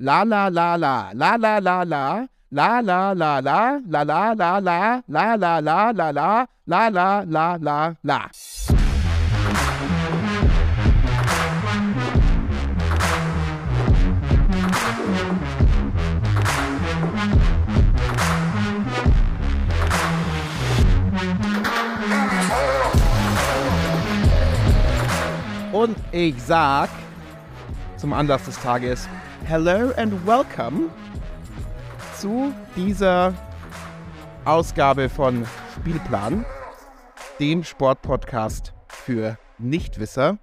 La la la la, la la la la, la la la la, la la la la, la la la la la, la la la la la. Und ich sag zum Anlass des Tages Hello and welcome zu dieser Ausgabe von Spielplan, dem Sportpodcast für Nichtwisser.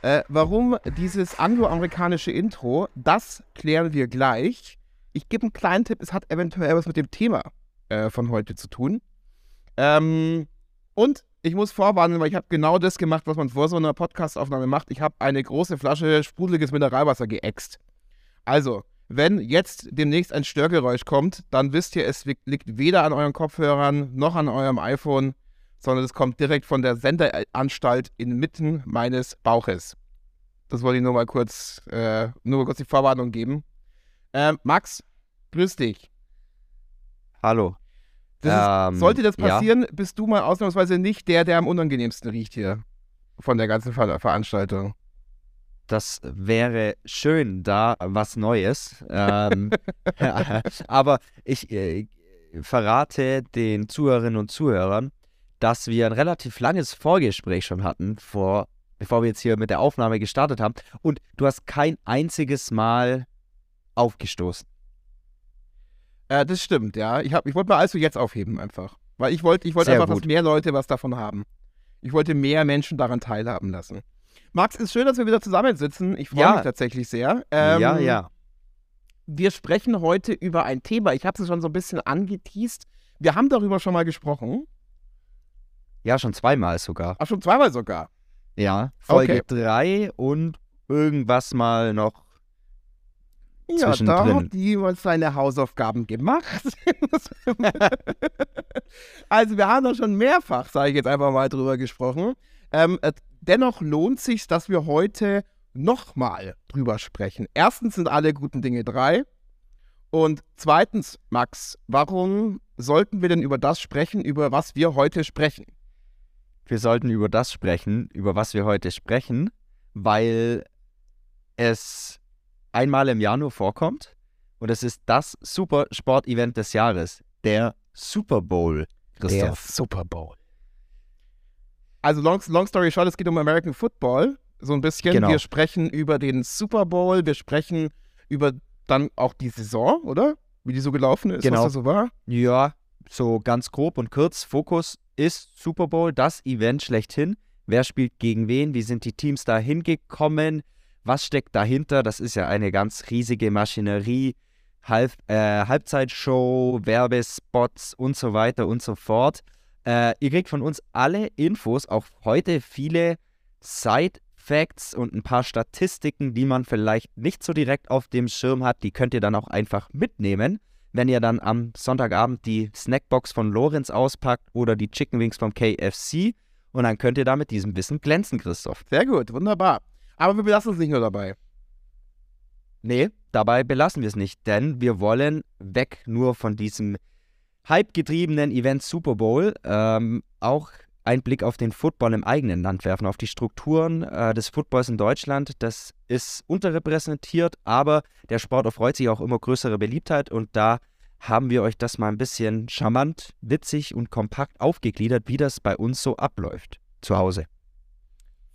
Äh, warum dieses angloamerikanische Intro, das klären wir gleich. Ich gebe einen kleinen Tipp, es hat eventuell was mit dem Thema äh, von heute zu tun. Ähm, und ich muss vorwarnen, weil ich habe genau das gemacht, was man vor so einer Podcastaufnahme macht. Ich habe eine große Flasche sprudeliges Mineralwasser geäxt. Also, wenn jetzt demnächst ein Störgeräusch kommt, dann wisst ihr, es liegt weder an euren Kopfhörern noch an eurem iPhone, sondern es kommt direkt von der Sendeanstalt inmitten meines Bauches. Das wollte ich nur mal kurz, äh, nur mal kurz die Vorwarnung geben. Äh, Max, grüß dich. Hallo. Das ist, sollte das passieren, ja. bist du mal ausnahmsweise nicht der, der am unangenehmsten riecht hier von der ganzen Ver Veranstaltung. Das wäre schön, da was Neues. ähm, aber ich äh, verrate den Zuhörerinnen und Zuhörern, dass wir ein relativ langes Vorgespräch schon hatten, vor, bevor wir jetzt hier mit der Aufnahme gestartet haben. Und du hast kein einziges Mal aufgestoßen. Äh, das stimmt, ja. Ich, ich wollte mal also jetzt aufheben einfach. Weil ich wollte ich wollt einfach, gut. dass mehr Leute was davon haben. Ich wollte mehr Menschen daran teilhaben lassen. Max, ist schön, dass wir wieder zusammensitzen. Ich freue ja. mich tatsächlich sehr. Ähm, ja, ja. Wir sprechen heute über ein Thema. Ich habe es schon so ein bisschen angeteased. Wir haben darüber schon mal gesprochen. Ja, schon zweimal sogar. Ach, schon zweimal sogar. Ja, Folge 3 okay. und irgendwas mal noch ja, da hat jemand seine Hausaufgaben gemacht. also wir haben da schon mehrfach, sage ich jetzt einfach mal, drüber gesprochen. Ähm, äh, dennoch lohnt sich, dass wir heute nochmal drüber sprechen. Erstens sind alle guten Dinge drei. Und zweitens, Max, warum sollten wir denn über das sprechen, über was wir heute sprechen? Wir sollten über das sprechen, über was wir heute sprechen, weil es einmal im Jahr nur vorkommt. Und es ist das Super Sport-Event des Jahres, der Super Bowl. Christoph. Der Super Bowl. Also long, long story short, es geht um American Football. So ein bisschen. Genau. Wir sprechen über den Super Bowl, wir sprechen über dann auch die Saison, oder? Wie die so gelaufen ist, genau. was da so war. Ja, so ganz grob und kurz. Fokus ist Super Bowl, das Event schlechthin. Wer spielt gegen wen? Wie sind die Teams da hingekommen? Was steckt dahinter? Das ist ja eine ganz riesige Maschinerie. Halb, äh, Halbzeitshow, Werbespots und so weiter und so fort. Äh, ihr kriegt von uns alle Infos, auch heute viele Side-Facts und ein paar Statistiken, die man vielleicht nicht so direkt auf dem Schirm hat. Die könnt ihr dann auch einfach mitnehmen, wenn ihr dann am Sonntagabend die Snackbox von Lorenz auspackt oder die Chicken Wings vom KFC. Und dann könnt ihr da mit diesem Wissen glänzen, Christoph. Sehr gut, wunderbar. Aber wir belassen es nicht nur dabei. Nee, dabei belassen wir es nicht, denn wir wollen weg nur von diesem hype-getriebenen Event Super Bowl ähm, auch einen Blick auf den Football im eigenen Land werfen, auf die Strukturen äh, des Footballs in Deutschland. Das ist unterrepräsentiert, aber der Sport erfreut sich auch immer größere Beliebtheit und da haben wir euch das mal ein bisschen charmant, witzig und kompakt aufgegliedert, wie das bei uns so abläuft zu Hause.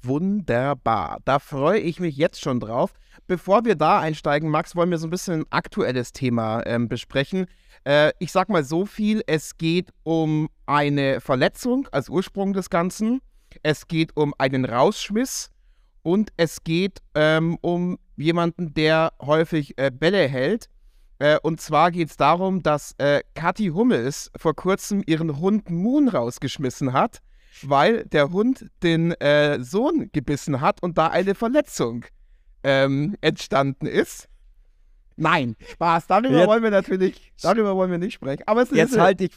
Wunderbar. Da freue ich mich jetzt schon drauf. Bevor wir da einsteigen, Max, wollen wir so ein bisschen ein aktuelles Thema ähm, besprechen. Äh, ich sag mal so viel: Es geht um eine Verletzung als Ursprung des Ganzen. Es geht um einen Rausschmiss. Und es geht ähm, um jemanden, der häufig äh, Bälle hält. Äh, und zwar geht es darum, dass äh, Kathi Hummels vor kurzem ihren Hund Moon rausgeschmissen hat weil der Hund den äh, Sohn gebissen hat und da eine Verletzung ähm, entstanden ist. Nein, Spaß. Darüber jetzt, wollen wir natürlich, darüber wollen wir nicht sprechen. Aber es jetzt halte ich,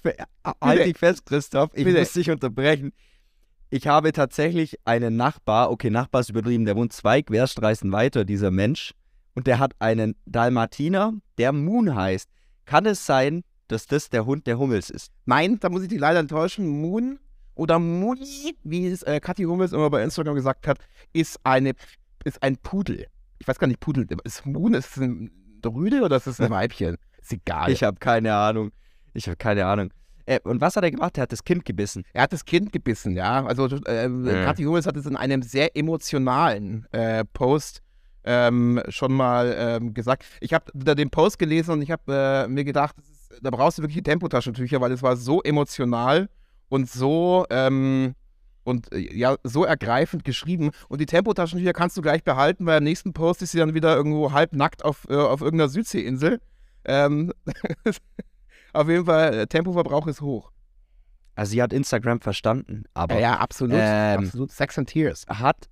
halt ich fest, Christoph. Ich Bitte. muss dich unterbrechen. Ich habe tatsächlich einen Nachbar, okay, Nachbar ist übertrieben, der wohnt zwei Querstraßen weiter, dieser Mensch. und der hat einen Dalmatiner, der Moon heißt. Kann es sein, dass das der Hund der Hummels ist? Nein, da muss ich dich leider enttäuschen. Moon oder Muni, wie es äh, Kathi Hummels immer bei Instagram gesagt hat, ist, eine, ist ein Pudel. Ich weiß gar nicht, Pudel. Ist Moon, ist ein Rüde oder ist es ein Weibchen? Ist egal. Ich habe keine Ahnung. Ich habe keine Ahnung. Äh, und was hat er gemacht? Er hat das Kind gebissen. Er hat das Kind gebissen, ja. Also äh, ja. Kathi Hummels hat es in einem sehr emotionalen äh, Post ähm, schon mal ähm, gesagt. Ich habe da den Post gelesen und ich habe äh, mir gedacht, ist, da brauchst du wirklich Tempotaschentücher, weil es war so emotional und so ähm, und äh, ja, so ergreifend geschrieben. Und die Tempotaschentücher kannst du gleich behalten, weil im nächsten Post ist sie dann wieder irgendwo halbnackt auf, äh, auf irgendeiner Südseeinsel. Ähm, auf jeden Fall, äh, Tempoverbrauch ist hoch. Also sie hat Instagram verstanden, aber. Ja, ja absolut. Ähm, absolut. Sex and Tears. Hat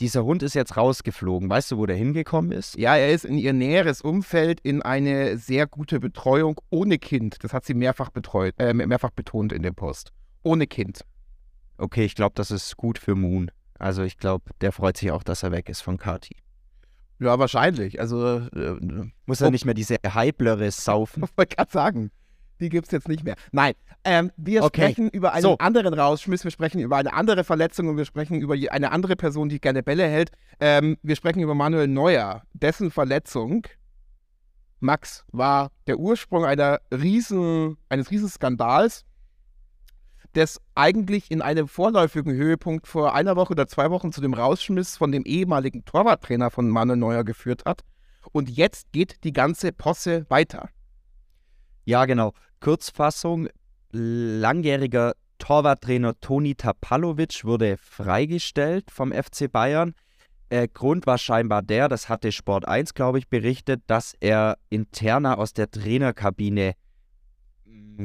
dieser Hund ist jetzt rausgeflogen. Weißt du, wo der hingekommen ist? Ja, er ist in ihr näheres Umfeld in eine sehr gute Betreuung ohne Kind. Das hat sie mehrfach betreut, äh, mehrfach betont in dem Post. Ohne Kind. Okay, ich glaube, das ist gut für Moon. Also ich glaube, der freut sich auch, dass er weg ist von Kati. Ja, wahrscheinlich. Also äh, muss er nicht mehr diese Hyblere saufen. Ich wollte gerade sagen die gibt es jetzt nicht mehr. Nein, ähm, wir okay. sprechen über einen so. anderen Rausschmiss, wir sprechen über eine andere Verletzung und wir sprechen über eine andere Person, die gerne Bälle hält. Ähm, wir sprechen über Manuel Neuer, dessen Verletzung, Max, war der Ursprung einer riesen, eines Riesenskandals, das eigentlich in einem vorläufigen Höhepunkt vor einer Woche oder zwei Wochen zu dem Rausschmiss von dem ehemaligen Torwarttrainer von Manuel Neuer geführt hat. Und jetzt geht die ganze Posse weiter. Ja, genau. Kurzfassung, langjähriger Torwarttrainer Toni Tapalovic wurde freigestellt vom FC Bayern. Äh, Grund war scheinbar der, das hatte Sport 1, glaube ich, berichtet, dass er interna aus der Trainerkabine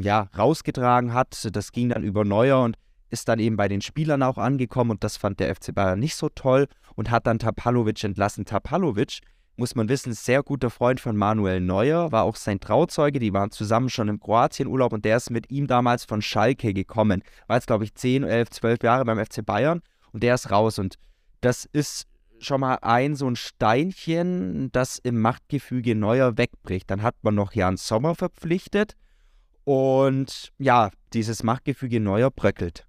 ja, rausgetragen hat. Das ging dann über Neuer und ist dann eben bei den Spielern auch angekommen und das fand der FC Bayern nicht so toll und hat dann Tapalovic entlassen. Tapalovic muss man wissen, sehr guter Freund von Manuel Neuer, war auch sein Trauzeuge, die waren zusammen schon im Kroatienurlaub und der ist mit ihm damals von Schalke gekommen. War jetzt, glaube ich, 10, 11, 12 Jahre beim FC Bayern und der ist raus und das ist schon mal ein so ein Steinchen, das im Machtgefüge Neuer wegbricht. Dann hat man noch Jan Sommer verpflichtet und ja, dieses Machtgefüge Neuer bröckelt.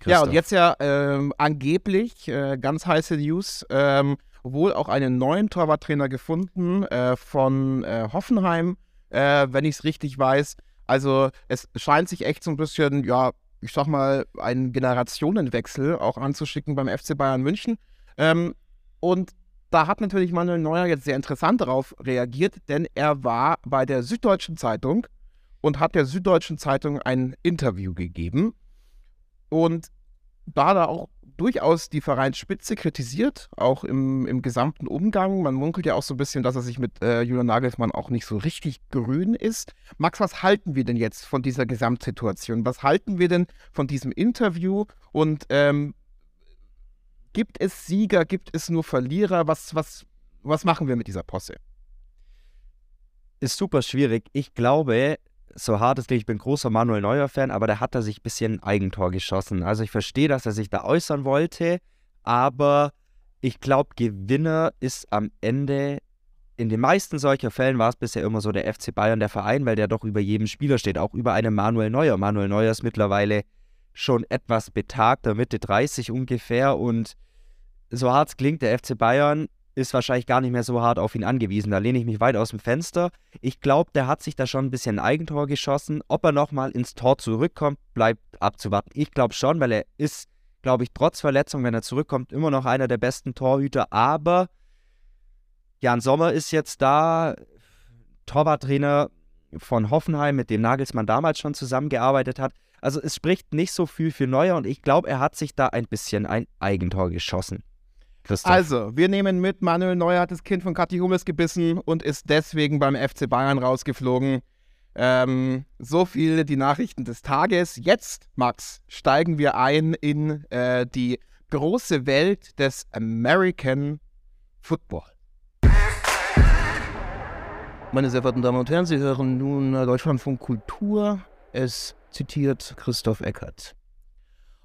Christoph. Ja, und jetzt ja ähm, angeblich, äh, ganz heiße News, ähm, wohl auch einen neuen Torwarttrainer gefunden äh, von äh, Hoffenheim, äh, wenn ich es richtig weiß. Also es scheint sich echt so ein bisschen, ja, ich sag mal, einen Generationenwechsel auch anzuschicken beim FC Bayern München. Ähm, und da hat natürlich Manuel Neuer jetzt sehr interessant darauf reagiert, denn er war bei der Süddeutschen Zeitung und hat der Süddeutschen Zeitung ein Interview gegeben. Und da hat er auch durchaus die Vereinsspitze kritisiert, auch im, im gesamten Umgang. Man munkelt ja auch so ein bisschen, dass er sich mit äh, Julian Nagelsmann auch nicht so richtig grün ist. Max, was halten wir denn jetzt von dieser Gesamtsituation? Was halten wir denn von diesem Interview? Und ähm, gibt es Sieger, gibt es nur Verlierer? Was, was, was machen wir mit dieser Posse? Ist super schwierig. Ich glaube, so hart es klingt, ich bin großer Manuel Neuer-Fan, aber der hat da sich ein bisschen Eigentor geschossen. Also ich verstehe, dass er sich da äußern wollte, aber ich glaube, Gewinner ist am Ende, in den meisten solcher Fällen war es bisher immer so der FC Bayern, der Verein, weil der doch über jedem Spieler steht, auch über einen Manuel Neuer. Manuel Neuer ist mittlerweile schon etwas betagter, Mitte 30 ungefähr und so hart es klingt, der FC Bayern ist wahrscheinlich gar nicht mehr so hart auf ihn angewiesen. Da lehne ich mich weit aus dem Fenster. Ich glaube, der hat sich da schon ein bisschen ein Eigentor geschossen. Ob er nochmal ins Tor zurückkommt, bleibt abzuwarten. Ich glaube schon, weil er ist, glaube ich, trotz Verletzung, wenn er zurückkommt, immer noch einer der besten Torhüter. Aber Jan Sommer ist jetzt da, Torwarttrainer von Hoffenheim, mit dem Nagelsmann damals schon zusammengearbeitet hat. Also es spricht nicht so viel für Neuer und ich glaube, er hat sich da ein bisschen ein Eigentor geschossen. Christoph. Also, wir nehmen mit, Manuel Neuer hat das Kind von Kathi Hummels gebissen und ist deswegen beim FC Bayern rausgeflogen. Ähm, so viel die Nachrichten des Tages. Jetzt, Max, steigen wir ein in äh, die große Welt des American Football. Meine sehr verehrten Damen und Herren, Sie hören nun Deutschlandfunk Kultur. Es zitiert Christoph Eckert.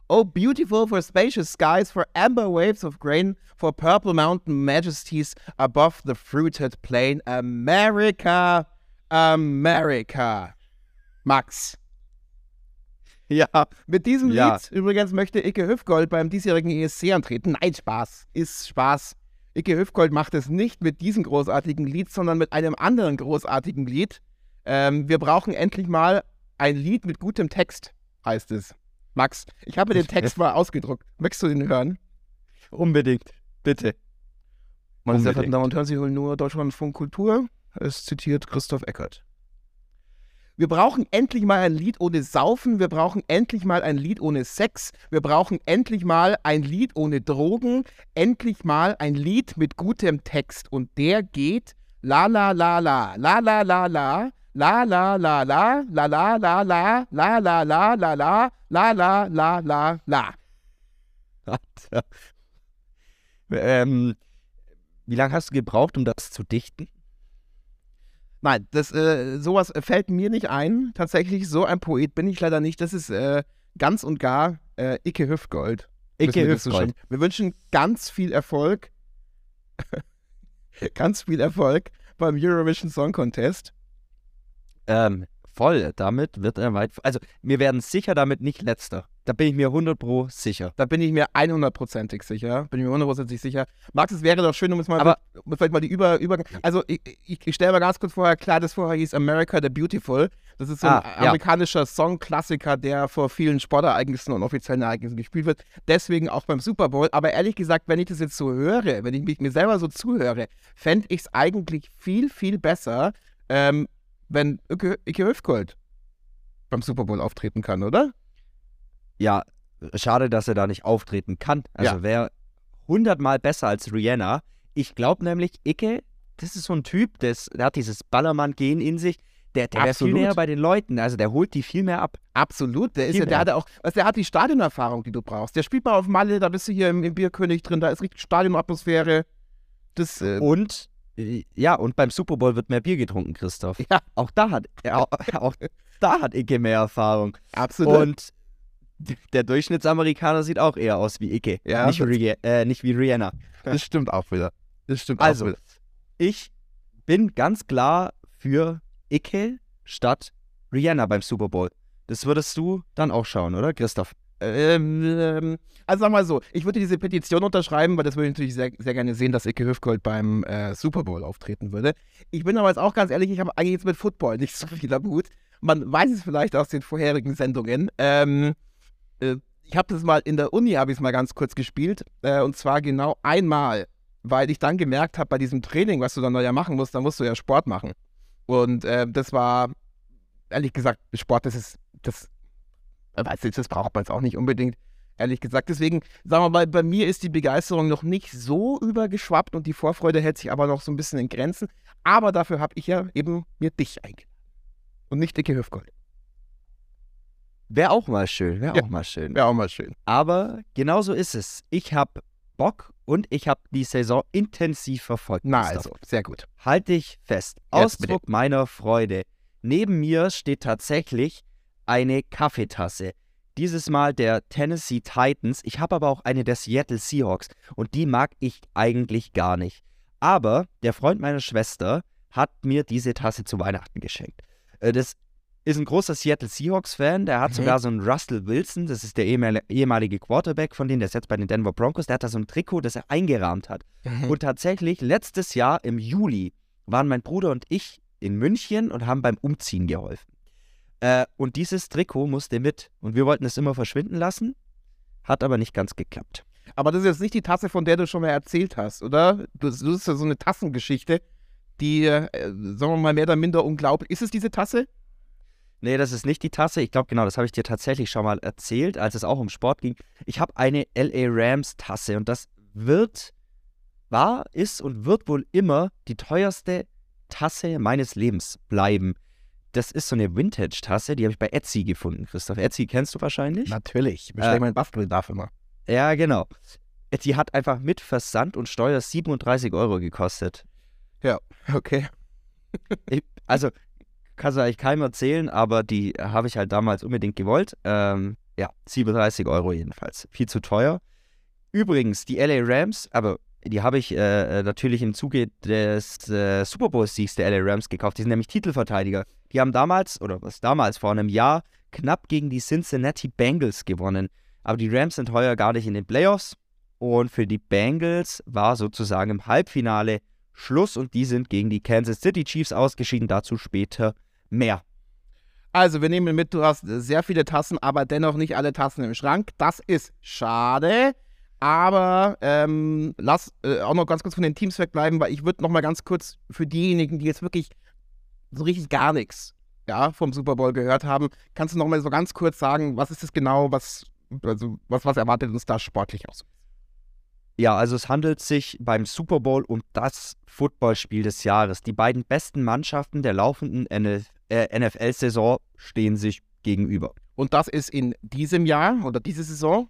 Oh, beautiful for spacious skies, for amber waves of grain, for purple mountain majesties above the fruited plain. America, America. Max. Ja. Mit diesem Ja. Lied übrigens möchte Icke Hüfgold beim diesjährigen ESC antreten. Nein, Spaß. Ist Spaß. Icke Hüfgold macht es nicht mit diesem großartigen Lied, sondern mit einem anderen großartigen Lied. Ähm, wir brauchen endlich mal ein Lied mit gutem Text, heißt es. Max, ich habe den Text mal ausgedruckt. Möchtest du ihn hören? Unbedingt, bitte. Meine sehr verehrten Damen und Herren, Sie hören nur Deutschlandfunk Kultur. Es zitiert Christoph Eckert. Wir brauchen endlich mal ein Lied ohne Saufen, wir brauchen endlich mal ein Lied ohne Sex, wir brauchen endlich mal ein Lied ohne Drogen, endlich mal ein Lied mit gutem Text. Und der geht la la la la, la la la la, la la la la la la la la la la la la la la la la la la. Alter. Ähm, wie lange hast du gebraucht, um das zu dichten? Nein, das, äh, sowas fällt mir nicht ein. Tatsächlich, so ein Poet bin ich leider nicht. Das ist äh, ganz und gar äh, Icke Hüfgold. Müssen Icke Hüfgold. schon- Wir wünschen ganz viel Erfolg. ganz viel Erfolg beim Eurovision Song Contest. Ähm, voll. Damit wird er weit. Also, wir werden sicher damit nicht letzter. Da bin ich mir 100 Pro sicher. Da bin ich mir 100%ig sicher. Bin ich mir 100%ig sicher. Max, es wäre doch schön, um es mal, Aber- um vielleicht mal die Über, Über also ich, ich, ich stelle mal ganz kurz vorher klar, das vorher hieß America the Beautiful. Das ist so ein Ah, ja. amerikanischer Songklassiker, der vor vielen Sportereignissen und offiziellen Ereignissen gespielt wird. Deswegen auch beim Super Bowl. Aber ehrlich gesagt, wenn ich das jetzt so höre, wenn ich mich mir selber so zuhöre, fände ich es eigentlich viel, viel besser, ähm, wenn Icke Icke beim Super Bowl auftreten kann, oder? Ja, schade, dass er da nicht auftreten kann. Also Ja. wäre hundertmal besser als Rihanna. Ich glaube nämlich, Icke, das ist so ein Typ, das, der hat dieses Ballermann-Gen in sich. Der, der wäre viel näher bei den Leuten. Also der holt die viel mehr ab. Absolut, der ist ja, der hat auch, was der hat die Stadionerfahrung, die du brauchst. Der spielt mal auf Malle, da bist du hier im, im Bierkönig drin, da ist richtig Stadionatmosphäre. Das, äh, Und ja, und beim Super Bowl wird mehr Bier getrunken, Christoph. Ja. Auch da hat auch, auch da hat Icke mehr Erfahrung. absolut. Und der Durchschnittsamerikaner sieht auch eher aus wie Icke. Ja, nicht, wie, äh, nicht wie Rihanna. das stimmt auch wieder. Das stimmt Also, auch wieder. ich bin ganz klar für Icke statt Rihanna beim Super Bowl. Das würdest du dann auch schauen, oder, Christoph? Ähm, ähm, also sag mal so, ich würde diese Petition unterschreiben, weil das würde ich natürlich sehr, sehr gerne sehen, dass Icke Hüfgold beim äh, Super Bowl auftreten würde. Ich bin aber jetzt auch ganz ehrlich, ich habe eigentlich jetzt mit Football nicht so viel am Hut. Man weiß es vielleicht aus den vorherigen Sendungen. Ähm, äh, ich habe das mal in der Uni, habe ich es mal ganz kurz gespielt. Äh, und zwar genau einmal, weil ich dann gemerkt habe, bei diesem Training, was du dann ja machen musst, da musst du ja Sport machen. Und äh, das war, ehrlich gesagt, Sport, das ist, das, weiß ich, das braucht man jetzt auch nicht unbedingt, ehrlich gesagt. Deswegen, sagen wir mal, bei mir ist die Begeisterung noch nicht so übergeschwappt und die Vorfreude hält sich aber noch so ein bisschen in Grenzen. Aber dafür habe ich ja eben mir dich eingeladen. Und nicht dicke Hüfgold. Wäre auch mal schön, wäre Ja. auch mal schön. Wäre auch mal schön. Aber genau so ist es. Ich habe Bock und ich habe die Saison intensiv verfolgt. Na also, sehr gut. Halt dich fest. Jetzt bitte. Ausdruck meiner Freude. Neben mir steht tatsächlich eine Kaffeetasse. Dieses Mal der Tennessee Titans. Ich habe aber auch eine der Seattle Seahawks und die mag ich eigentlich gar nicht. Aber der Freund meiner Schwester hat mir diese Tasse zu Weihnachten geschenkt. Äh, Das ist ein großer Seattle Seahawks-Fan. Der hat Mhm. sogar so einen Russell Wilson, das ist der ehemal- ehemalige Quarterback von denen, der ist jetzt bei den Denver Broncos. Der hat da so ein Trikot, das er eingerahmt hat. Und tatsächlich, letztes Jahr im Juli waren mein Bruder und ich in München und haben beim Umziehen geholfen. Äh, und dieses Trikot musste mit. Und wir wollten es immer verschwinden lassen, hat aber nicht ganz geklappt. Aber das ist jetzt nicht die Tasse, von der du schon mal erzählt hast, oder? Das, das ist ja so eine Tassengeschichte, die, äh, sagen wir mal, mehr oder minder unglaublich. Ist es diese Tasse? Nee, das ist nicht die Tasse. Ich glaube, genau, das habe ich dir tatsächlich schon mal erzählt, als es auch um Sport ging. Ich habe eine LA Rams Tasse und das wird, war, ist und wird wohl immer die teuerste Tasse meines Lebens bleiben. Das ist so eine Vintage-Tasse, die habe ich bei Etsy gefunden, Christoph. Etsy kennst du wahrscheinlich? Natürlich. Ich bestelle Äh, meinen Bastelbedarf immer. Ja, genau. Die hat einfach mit Versand und Steuer 37 Euro gekostet. Okay. Ich, also, kannst du eigentlich keinem erzählen, aber die habe ich halt damals unbedingt gewollt. Ähm, Ja, 37 Euro jedenfalls. Viel zu teuer. Übrigens, die LA Rams, aber die habe ich äh, natürlich im Zuge des äh, Super Bowl-Siegs der LA Rams gekauft. Die sind nämlich Titelverteidiger. Die haben damals, oder was damals, vor einem Jahr, knapp gegen die Cincinnati Bengals gewonnen. Aber die Rams sind heuer gar nicht in den Playoffs. Und für die Bengals war sozusagen im Halbfinale Schluss und die sind gegen die Kansas City Chiefs ausgeschieden. Dazu später mehr. Also, wir nehmen mit, du hast sehr viele Tassen, aber dennoch nicht alle Tassen im Schrank. Das ist schade. Aber ähm, lass äh, auch noch ganz kurz von den Teams wegbleiben, weil ich würde noch mal ganz kurz für diejenigen, die jetzt wirklich so richtig gar nichts ja, vom Super Bowl gehört haben, kannst du noch mal so ganz kurz sagen, was ist das genau, was, also, was, was erwartet uns da sportlich aus? Ja, also es handelt sich beim Super Bowl um das Footballspiel des Jahres. Die beiden besten Mannschaften der laufenden äh, NFL-Saison stehen sich gegenüber. Und das ist in diesem Jahr oder diese Saison?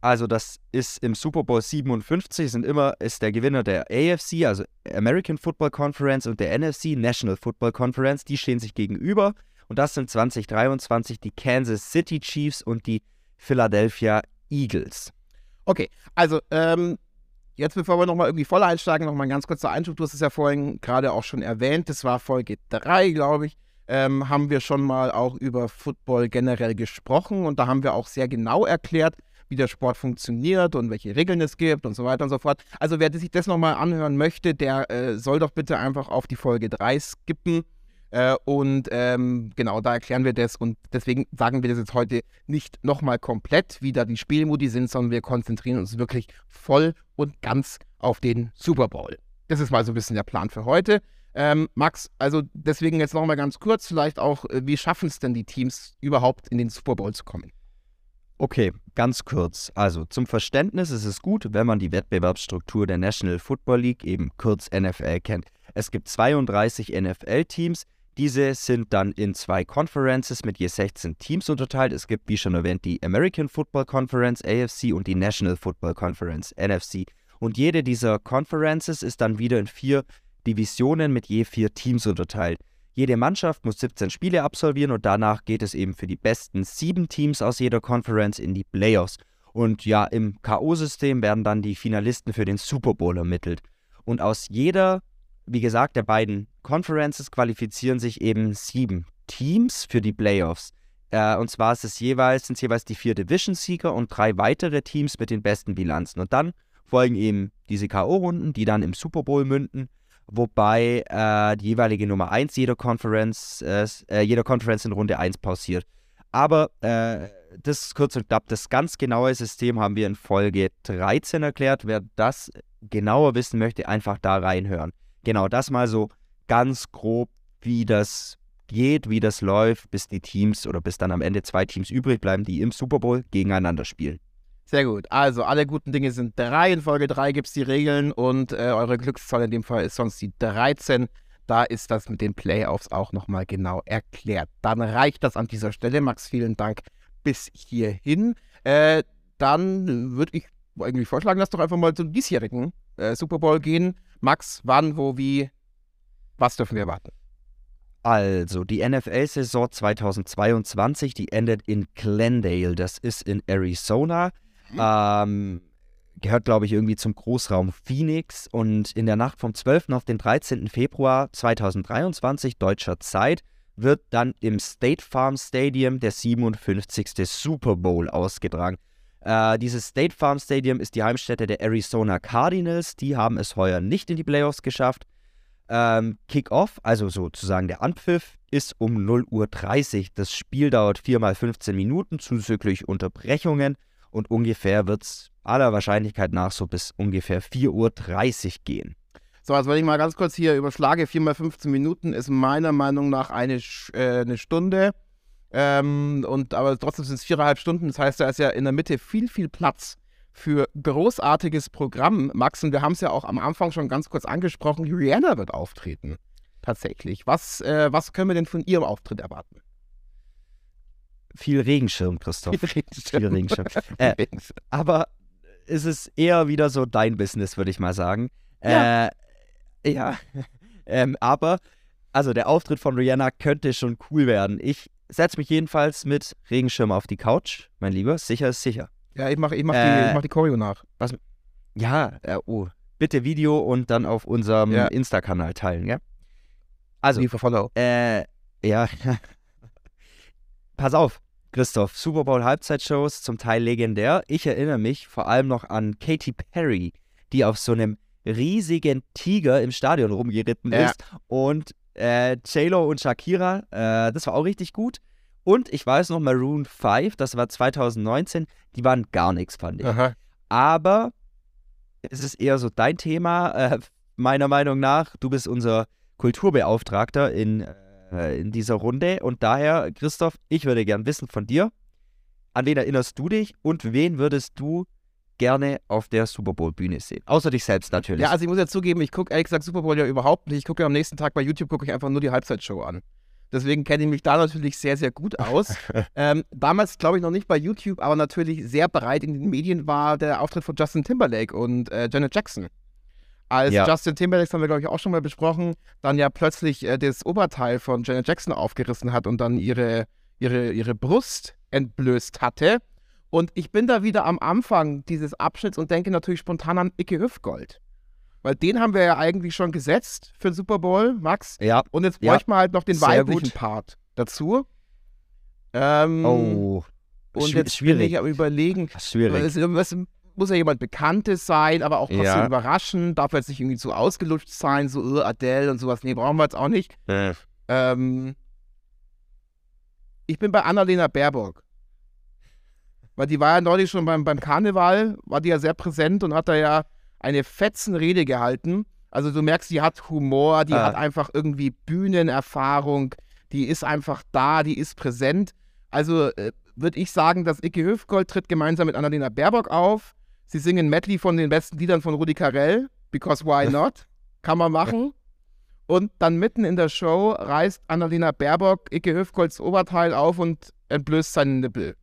Also das ist im Super Bowl 57 sind immer ist der Gewinner der AFC, also American Football Conference und der NFC National Football Conference, die stehen sich gegenüber und das sind 2023 die Kansas City Chiefs und die Philadelphia Eagles. Okay, also ähm, jetzt bevor wir nochmal irgendwie voll einsteigen, nochmal ein ganz kurzer Einschub. Du hast es ja vorhin gerade auch schon erwähnt, das war Folge 3, glaube ich. Ähm, haben wir schon mal auch über Football generell gesprochen und da haben wir auch sehr genau erklärt, wie der Sport funktioniert und welche Regeln es gibt und so weiter und so fort. Also wer sich das nochmal anhören möchte, der äh, soll doch bitte einfach auf die Folge 3 skippen. Äh, und ähm, genau, da erklären wir das und deswegen sagen wir das jetzt heute nicht nochmal komplett, wie da die Spielmodi sind, sondern wir konzentrieren uns wirklich voll und ganz auf den Super Bowl. Das ist mal so ein bisschen der Plan für heute. Ähm, Max, also deswegen jetzt nochmal ganz kurz, vielleicht auch, äh, wie schaffen es denn die Teams überhaupt in den Super Bowl zu kommen? Okay, ganz kurz. Also zum Verständnis ist es gut, wenn man die Wettbewerbsstruktur der National Football League, eben kurz NFL, kennt. Es gibt 32 NFL-Teams, diese sind dann in zwei Conferences mit je 16 Teams unterteilt. Es gibt, wie schon erwähnt, die American Football Conference, AFC, und die National Football Conference, NFC. Und jede dieser Conferences ist dann wieder in vier Divisionen mit je vier Teams unterteilt. Jede Mannschaft muss 17 Spiele absolvieren und danach geht es eben für die besten sieben Teams aus jeder Conference in die Playoffs. Und ja, im KO-System werden dann die Finalisten für den Super Bowl ermittelt. Und aus jeder wie gesagt, der beiden Conferences qualifizieren sich eben sieben Teams für die Playoffs. Äh, und zwar ist es jeweils, sind es jeweils die vier Division-Sieger und drei weitere Teams mit den besten Bilanzen. Und dann folgen eben diese K.O.-Runden, die dann im Super Bowl münden, wobei äh, die jeweilige Nummer 1 jeder Conference, äh, jeder Conference in Runde 1 pausiert. Aber äh, das ist kurz und knapp, das ganz genaue System haben wir in Folge 13 erklärt. Wer das genauer wissen möchte, einfach da reinhören genau das mal so ganz grob, wie das geht, wie das läuft, bis die Teams oder bis dann am Ende zwei Teams übrig bleiben, die im Super Bowl gegeneinander spielen. Sehr gut. Also, alle guten Dinge sind drei. In Folge 3 gibt es die Regeln und äh, eure Glückszahl in dem Fall ist sonst die 13. Da ist das mit den Playoffs auch nochmal genau erklärt. Dann reicht das an dieser Stelle. Max, vielen Dank bis hierhin. Äh, dann würde ich eigentlich vorschlagen, lass doch einfach mal zum diesjährigen äh, Super Bowl gehen. Max, wann, wo, wie, was dürfen wir erwarten? Also, die NFL-Saison 2022, die endet in Glendale. Das ist in Arizona. Mhm. Ähm, gehört, glaube ich, irgendwie zum Großraum Phoenix. Und in der Nacht vom 12. auf den 13. Februar 2023 deutscher Zeit wird dann im State Farm Stadium der 57. Super Bowl ausgetragen. Äh, dieses State Farm Stadium ist die Heimstätte der Arizona Cardinals. Die haben es heuer nicht in die Playoffs geschafft. Ähm, Kick-Off, also sozusagen der Anpfiff, ist um 0.30 Uhr. Das Spiel dauert 4 mal 15 Minuten, zuzüglich Unterbrechungen und ungefähr wird es aller Wahrscheinlichkeit nach so bis ungefähr 4.30 Uhr gehen. So, also wenn ich mal ganz kurz hier überschlage, 4 mal 15 Minuten ist meiner Meinung nach eine, äh, eine Stunde. Ähm, und aber trotzdem sind es viereinhalb Stunden. Das heißt, da ist ja in der Mitte viel, viel Platz für großartiges Programm. Max, und wir haben es ja auch am Anfang schon ganz kurz angesprochen, Rihanna wird auftreten. Tatsächlich. Was, äh, was können wir denn von ihrem Auftritt erwarten? Viel Regenschirm, Christoph. Viel Regenschirm. Viel Regenschirm. äh, aber es ist eher wieder so dein Business, würde ich mal sagen. Ja. Äh, ja. ähm, aber, also der Auftritt von Rihanna könnte schon cool werden. Ich setz mich jedenfalls mit Regenschirm auf die Couch, mein Lieber. Sicher ist sicher. Ja, ich mache ich mach die, Äh, ich mach die Choreo nach. Ja, äh, oh. Bitte Video und dann auf unserem Ja. Insta-Kanal teilen, gell? Also, Die für Follow. Äh, ja. Pass auf, Christoph. Super Bowl Halbzeitshows, zum Teil legendär. Ich erinnere mich vor allem noch an Katy Perry, die auf so einem riesigen Tiger im Stadion rumgeritten Ja. ist. Und äh, J-Lo und Shakira, äh, das war auch richtig gut. Und ich weiß noch, Maroon 5, das war 2019, die waren gar nichts, fand ich. Aha. Aber es ist eher so dein Thema, äh, meiner Meinung nach. Du bist unser Kulturbeauftragter in, äh, in dieser Runde. Und daher, Christoph, ich würde gern wissen von dir, an wen erinnerst du dich und wen würdest du gerne auf der Super Bowl-Bühne sehen? Außer dich selbst natürlich. Ja, also ich muss ja zugeben, ich gucke ehrlich gesagt Super Bowl ja überhaupt nicht. Ich gucke ja am nächsten Tag bei YouTube, gucke ich einfach nur die Halbzeitshow an. Deswegen kenne ich mich da natürlich sehr, sehr gut aus. ähm, damals, glaube ich, noch nicht bei YouTube, aber natürlich sehr breit in den Medien war der Auftritt von Justin Timberlake und äh, Janet Jackson. Als Ja. Justin Timberlake, das haben wir, glaube ich, auch schon mal besprochen, dann ja plötzlich äh, das Oberteil von Janet Jackson aufgerissen hat und dann ihre, ihre, ihre Brust entblößt hatte. Und ich bin da wieder am Anfang dieses Abschnitts und denke natürlich spontan an Icke Hüftgold. Weil den haben wir ja eigentlich schon gesetzt für den Super Bowl, Max. ja. Und jetzt Ja, bräuchten wir halt noch den sehr weiblichen gut. Part dazu. Ähm, Oh, und schwi- jetzt bin schwierig. ich am überlegen, schwierig. es, es muss ja jemand Bekanntes sein, aber auch trotzdem Ja. überraschend. Darf jetzt nicht irgendwie zu ausgelutscht sein, so uh, Adele und sowas. Nee, brauchen wir jetzt auch nicht. Äh, Ähm, ich bin bei Annalena Baerbock. Weil die war ja neulich schon beim, beim Karneval, war die ja sehr präsent und hat da ja eine fetzen Rede gehalten. Also du merkst, die hat Humor, die Ah. hat einfach irgendwie Bühnenerfahrung, die ist einfach da, die ist präsent. Also äh, würde ich sagen, dass Icke Höfgold tritt gemeinsam mit Annalena Baerbock auf. Sie singen Medley von den besten Liedern von Rudi Carell, because why not? Kann man machen. Und dann mitten in der Show reißt Annalena Baerbock Icke Höfgolds Oberteil auf und entblößt seinen Nippel.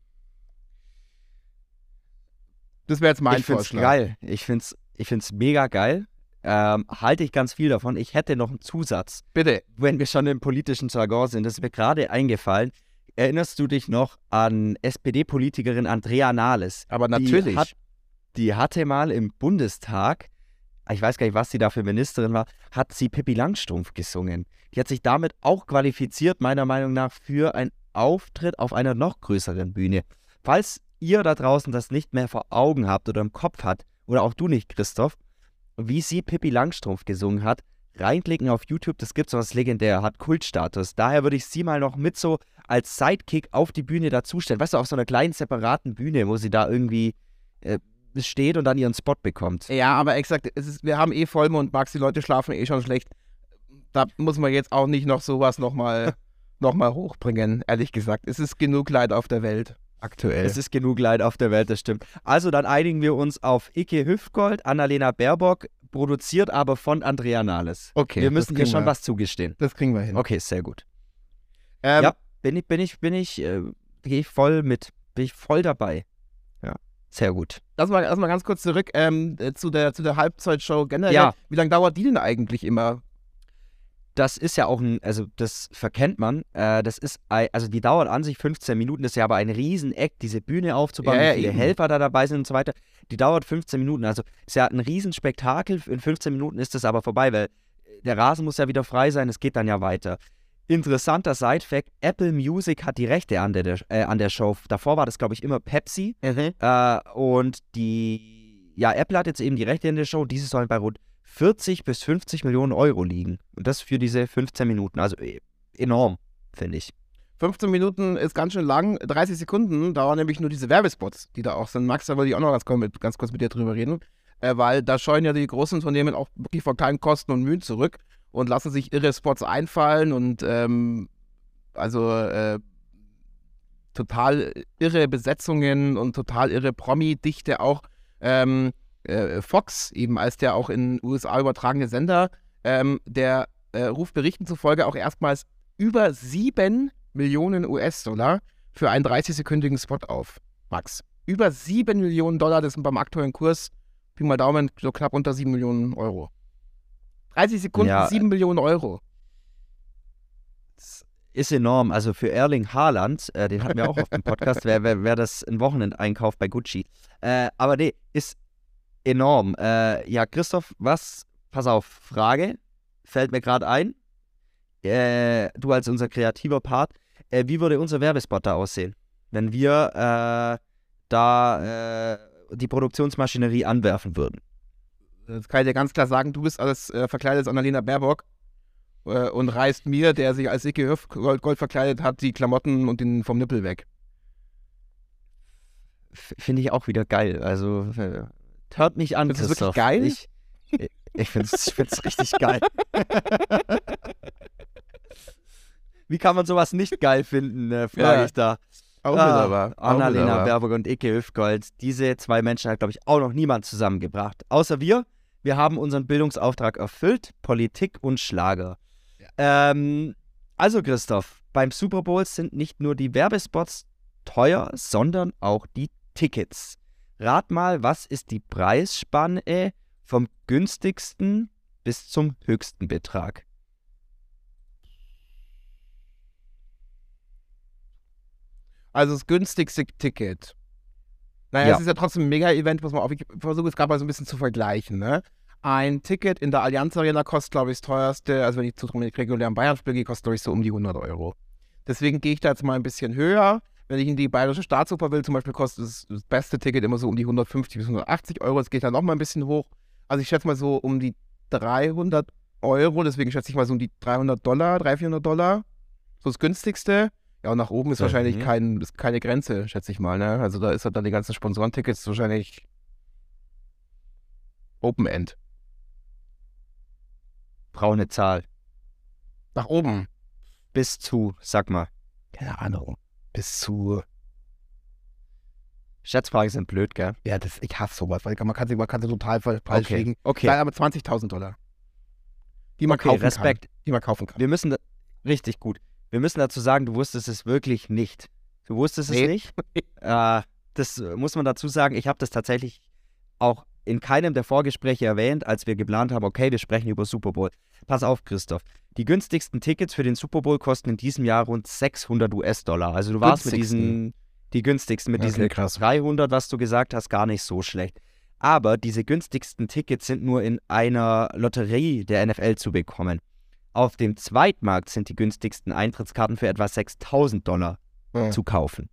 Das wäre jetzt mein ich find's Vorschlag. geil. Ich find's, ich find's mega geil. Ähm, halte ich ganz viel davon. Ich hätte noch einen Zusatz. Bitte. wenn wir schon im politischen Jargon sind, das ist mir gerade eingefallen. Erinnerst du dich noch an SPD-Politikerin Andrea Nahles? Aber Die natürlich. hat- Die hatte mal im Bundestag, ich weiß gar nicht, was sie da für Ministerin war, hat sie Pippi Langstrumpf gesungen. Die hat sich damit auch qualifiziert, meiner Meinung nach, für einen Auftritt auf einer noch größeren Bühne. Falls ihr da draußen das nicht mehr vor Augen habt oder im Kopf habt, oder auch du nicht, Christoph, wie sie Pippi Langstrumpf gesungen hat, reinklicken auf YouTube, das gibt's was legendär, hat Kultstatus. Daher würde ich sie mal noch mit so als Sidekick auf die Bühne dazustellen. Weißt du, auf so einer kleinen separaten Bühne, wo sie da irgendwie äh, steht und dann ihren Spot bekommt. Ja, aber exakt, es ist, wir haben eh Vollmond, Max, die Leute schlafen eh schon schlecht. Da muss man jetzt auch nicht noch sowas nochmal noch mal hochbringen, ehrlich gesagt. Es ist genug Leid auf der Welt aktuell. Es ist genug Leid auf der Welt, das stimmt. Also dann einigen wir uns auf Icke Hüftgold, Annalena Baerbock, produziert aber von Andrea Nahles. okay, wir müssen hier kriegen schon wir, was zugestehen. Das kriegen wir hin. Okay, sehr gut. Ähm, ja, bin ich, bin ich, bin ich, äh, gehe ich voll mit, bin ich voll dabei. Sehr gut. Lass mal, lass mal ganz kurz zurück ähm, äh, zu, der, zu der Halbzeitshow generell. Ja. Wie lange dauert die denn eigentlich immer? Das ist ja auch ein, also das verkennt man. Äh, das ist, also die dauert an sich 15 Minuten, das ist ja aber ein Rieseneck, diese Bühne aufzubauen, Ja, ja, wie viele eben. Helfer da dabei sind und so weiter. Die dauert 15 Minuten. Also ist ja ein Riesenspektakel. In 15 Minuten ist das aber vorbei, weil der Rasen muss ja wieder frei sein, es geht dann ja weiter. Interessanter Side-Fact: Apple Music hat die Rechte an der, äh, an der Show. Davor war das, glaube ich, immer Pepsi. Äh, und die, ja, Apple hat jetzt eben die Rechte in der Show. Diese sollen bei rund 40 bis 50 Millionen Euro liegen. Und das für diese 15 Minuten. Also äh, enorm, finde ich. 15 Minuten ist ganz schön lang. 30 Sekunden dauern nämlich nur diese Werbespots, die da auch sind. Max, da wollte ich auch noch ganz, kurz mit- ganz kurz mit dir drüber reden. Äh, weil da scheuen ja die großen Unternehmen auch wirklich vor keinen Kosten und Mühen zurück und lassen sich irre Spots einfallen und ähm, also äh, total irre Besetzungen und total irre Promi-Dichte auch. Ähm, äh, Fox, eben als der auch in USA übertragene Sender, ähm, der äh, ruft Berichten zufolge auch erstmals über 7 Millionen US-Dollar für einen 30-sekündigen Spot auf. Max. Über 7 Millionen Dollar, das sind beim aktuellen Kurs, Pi mal Daumen, so knapp unter 7 Millionen Euro. 30 Sekunden, Ja. 7 Millionen Euro. ist enorm. Also für Erling Haaland, äh, den hatten wir auch auf dem Podcast, wäre wär, wär das ein Wochenendeinkauf bei Gucci. Äh, aber nee, ist enorm. Äh, ja, Christoph, was, pass auf, Frage, fällt mir gerade ein. Äh, du als unser kreativer Part, äh, wie würde unser Werbespot da aussehen, wenn wir äh, da die Produktionsmaschinerie anwerfen würden? Das kann ich dir ganz klar sagen, du bist als äh, verkleidetes Annalena Baerbock äh, und reißt mir, der sich als Icke Gold, Gold verkleidet hat, die Klamotten und den vom Nippel weg. Finde ich auch wieder geil. Also äh, hört mich an. Ist das wirklich geil? Ich, ich finde es ich richtig geil. Wie kann man sowas nicht geil finden, äh, frage ja. ich da. Auch ah, Annalena Baerbock und Icke Hüfgold. Diese zwei Menschen hat, glaube ich, auch noch niemand zusammengebracht. Außer wir. Wir haben unseren Bildungsauftrag erfüllt. Politik und Schlager. Ja. Ähm, also, Christoph, beim Super Bowl sind nicht nur die Werbespots teuer, sondern auch die Tickets. Rat mal, was ist die Preisspanne vom günstigsten bis zum höchsten Betrag? Also das günstigste Ticket. Naja, ja. es ist ja trotzdem ein Mega-Event, was man auf. Ich versuche es gerade mal so ein bisschen zu vergleichen. Ne? Ein Ticket in der Allianz Arena kostet, glaube ich, das teuerste, also wenn ich zu regulären Bayern-Spiel gehe, kostet, glaube ich, so um die 100 Euro. Deswegen gehe ich da jetzt mal ein bisschen höher. Wenn ich in die Bayerische Staatsoper will, zum Beispiel, kostet das, das beste Ticket immer so um die 150 bis 180 Euro. Es geht dann noch mal ein bisschen hoch. Also ich schätze mal so um die 300 Euro. Deswegen schätze ich mal so um die 300 Dollar, 300, 400 Dollar. So das günstigste. Ja, und nach oben ist wahrscheinlich mhm. kein, ist keine Grenze, schätze ich mal. Ne? Also da ist halt dann die ganzen Sponsorentickets wahrscheinlich Open End. Braune Zahl. Nach oben. Bis zu, sag mal. Keine Ahnung. Bis zu. Schätzfragen sind blöd, gell? Ja, das, ich hasse sowas, weil man kann sie, man kann sie total falsch okay. liegen. Okay. Nein, aber 20.000 Dollar. Die man okay, kaufen Respekt. kann. Die man kaufen kann. Wir müssen, da, richtig gut. Wir müssen dazu sagen, du wusstest es wirklich nicht. Du wusstest nee. es nicht. äh, das muss man dazu sagen. Ich habe das tatsächlich auch in keinem der Vorgespräche erwähnt, als wir geplant haben, okay, wir sprechen über Super Bowl. Pass auf, Christoph. Die günstigsten Tickets für den Super Bowl kosten in diesem Jahr rund 600 US-Dollar. Also du warst mit diesen, die günstigsten, mit okay, diesen krass. 300, was du gesagt hast, gar nicht so schlecht. Aber diese günstigsten Tickets sind nur in einer Lotterie der NFL zu bekommen. Auf dem Zweitmarkt sind die günstigsten Eintrittskarten für etwa 6000 Dollar ja. zu kaufen.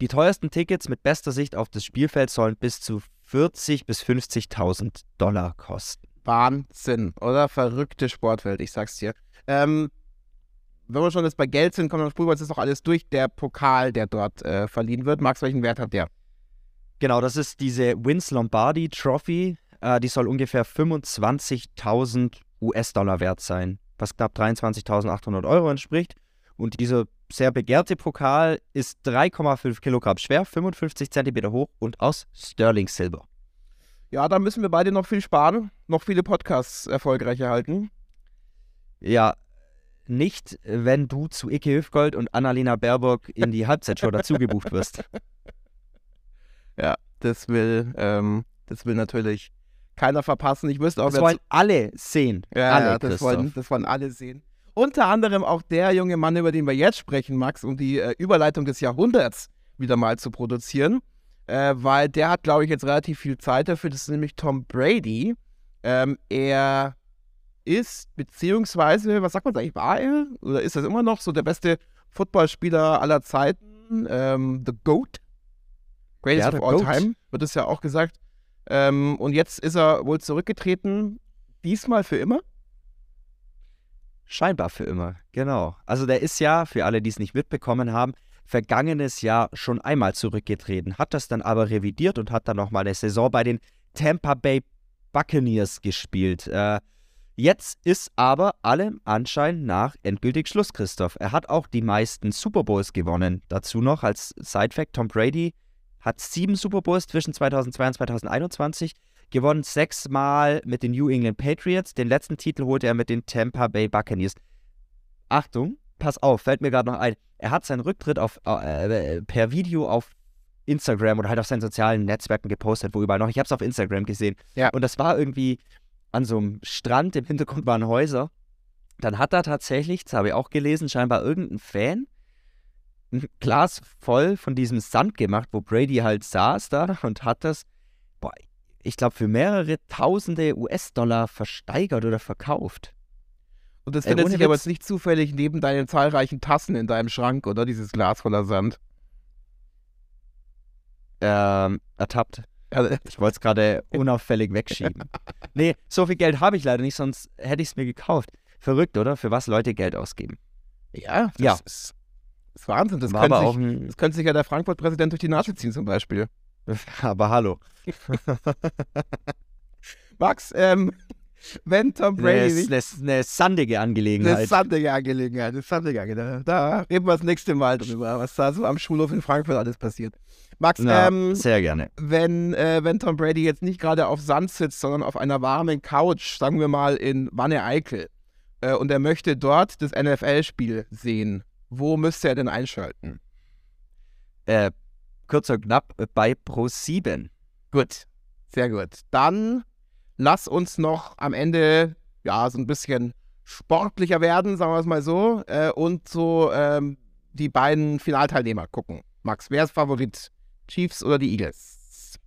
Die teuersten Tickets mit bester Sicht auf das Spielfeld sollen bis zu 40.000 bis 50.000 Dollar kosten. Wahnsinn, oder? Verrückte Sportwelt, ich sag's dir. Ähm, wenn wir schon jetzt bei Geld sind, kommen wir springen wir jetzt noch alles durch. Der Pokal, der dort äh, verliehen wird. Max, welchen Wert hat der? Genau, das ist diese Vince Lombardi Trophy. Äh, die soll ungefähr 25.000 US-Dollar wert sein, was knapp 23.800 Euro entspricht. Und dieser sehr begehrte Pokal ist 3,5 Kilogramm schwer, 55 Zentimeter hoch und aus Sterling Silber. Ja, da müssen wir beide noch viel sparen, noch viele Podcasts erfolgreich erhalten. Ja, nicht, wenn du zu Icke Hüfgold und Annalena Baerbock in die Halbzeitshow dazugebucht wirst. Ja, das will, ähm, das will natürlich keiner verpassen. Ich wüsste auch, das wollen alle sehen. Ja, alle, ja das, wollen, das wollen alle sehen. Unter anderem auch der junge Mann, über den wir jetzt sprechen, Max, um die äh, Überleitung des Jahrhunderts wieder mal zu produzieren. Äh, weil der hat, glaube ich, jetzt relativ viel Zeit dafür. Das ist nämlich Tom Brady. Ähm, er ist, beziehungsweise, was sagt man eigentlich, war er? Oder ist das immer noch so der beste Footballspieler aller Zeiten? Ähm, the GOAT? Greatest ja, of all Goat. time, wird es ja auch gesagt. Ähm, und jetzt ist er wohl zurückgetreten, diesmal für immer? Scheinbar für immer, genau. Also der ist ja, für alle, die es nicht mitbekommen haben, vergangenes Jahr schon einmal zurückgetreten, hat das dann aber revidiert und hat dann nochmal eine Saison bei den Tampa Bay Buccaneers gespielt. Äh, jetzt ist aber allem Anschein nach endgültig Schluss, Christoph. Er hat auch die meisten Super Bowls gewonnen. Dazu noch als Side-Fact: Tom Brady hat sieben Super Bowls zwischen 2002 und 2021 gewonnen, sechsmal mit den New England Patriots. Den letzten Titel holte er mit den Tampa Bay Buccaneers. Achtung, pass auf, fällt mir gerade noch ein. Er hat seinen Rücktritt auf, äh, per Video auf Instagram oder halt auf seinen sozialen Netzwerken gepostet, wo überall noch. Ich habe es auf Instagram gesehen. Ja. Und das war irgendwie an so einem Strand, im Hintergrund waren Häuser. dann hat da tatsächlich, das habe ich auch gelesen, scheinbar irgendein Fan ein Glas voll von diesem Sand gemacht, wo Brady halt saß da und hat das, ich glaube, für mehrere tausende US-Dollar versteigert oder verkauft. Und das Ey, findet ohne sich aber jetzt nicht zufällig neben deinen zahlreichen Tassen in deinem Schrank, oder? Dieses Glas voller Sand. Ähm, ertappt. Ja, Ich wollte es gerade unauffällig wegschieben. Nee, so viel Geld habe ich leider nicht, sonst hätte ich es mir gekauft. Verrückt, oder? Für was Leute Geld ausgeben. ja, das Ja. Ist, ist Wahnsinn. Das könnte, sich, das könnte sich ja der Frankfurt-Präsident durch die Nase ziehen, zum Beispiel. aber hallo. Max, ähm, wenn Tom Brady Eine, eine, eine sandige Eine Angelegenheit. sandige Angelegenheit, eine sandige Angelegenheit. Da reden wir das nächste Mal drüber, was da so am Schulhof in Frankfurt alles passiert. Max, Ja, ähm, sehr gerne. wenn, äh, wenn Tom Brady jetzt nicht gerade auf Sand sitzt, sondern auf einer warmen Couch, sagen wir mal in Wanne-Eickel, äh, und er möchte dort das NFL-Spiel sehen, wo müsste er denn einschalten? Äh, kurz und knapp äh, bei Pro7. Gut, sehr gut. Dann lass uns noch am Ende ja so ein bisschen sportlicher werden, sagen wir es mal so, äh, und so ähm, die beiden Finalteilnehmer gucken. Max, wer ist Favorit? Chiefs oder die Eagles?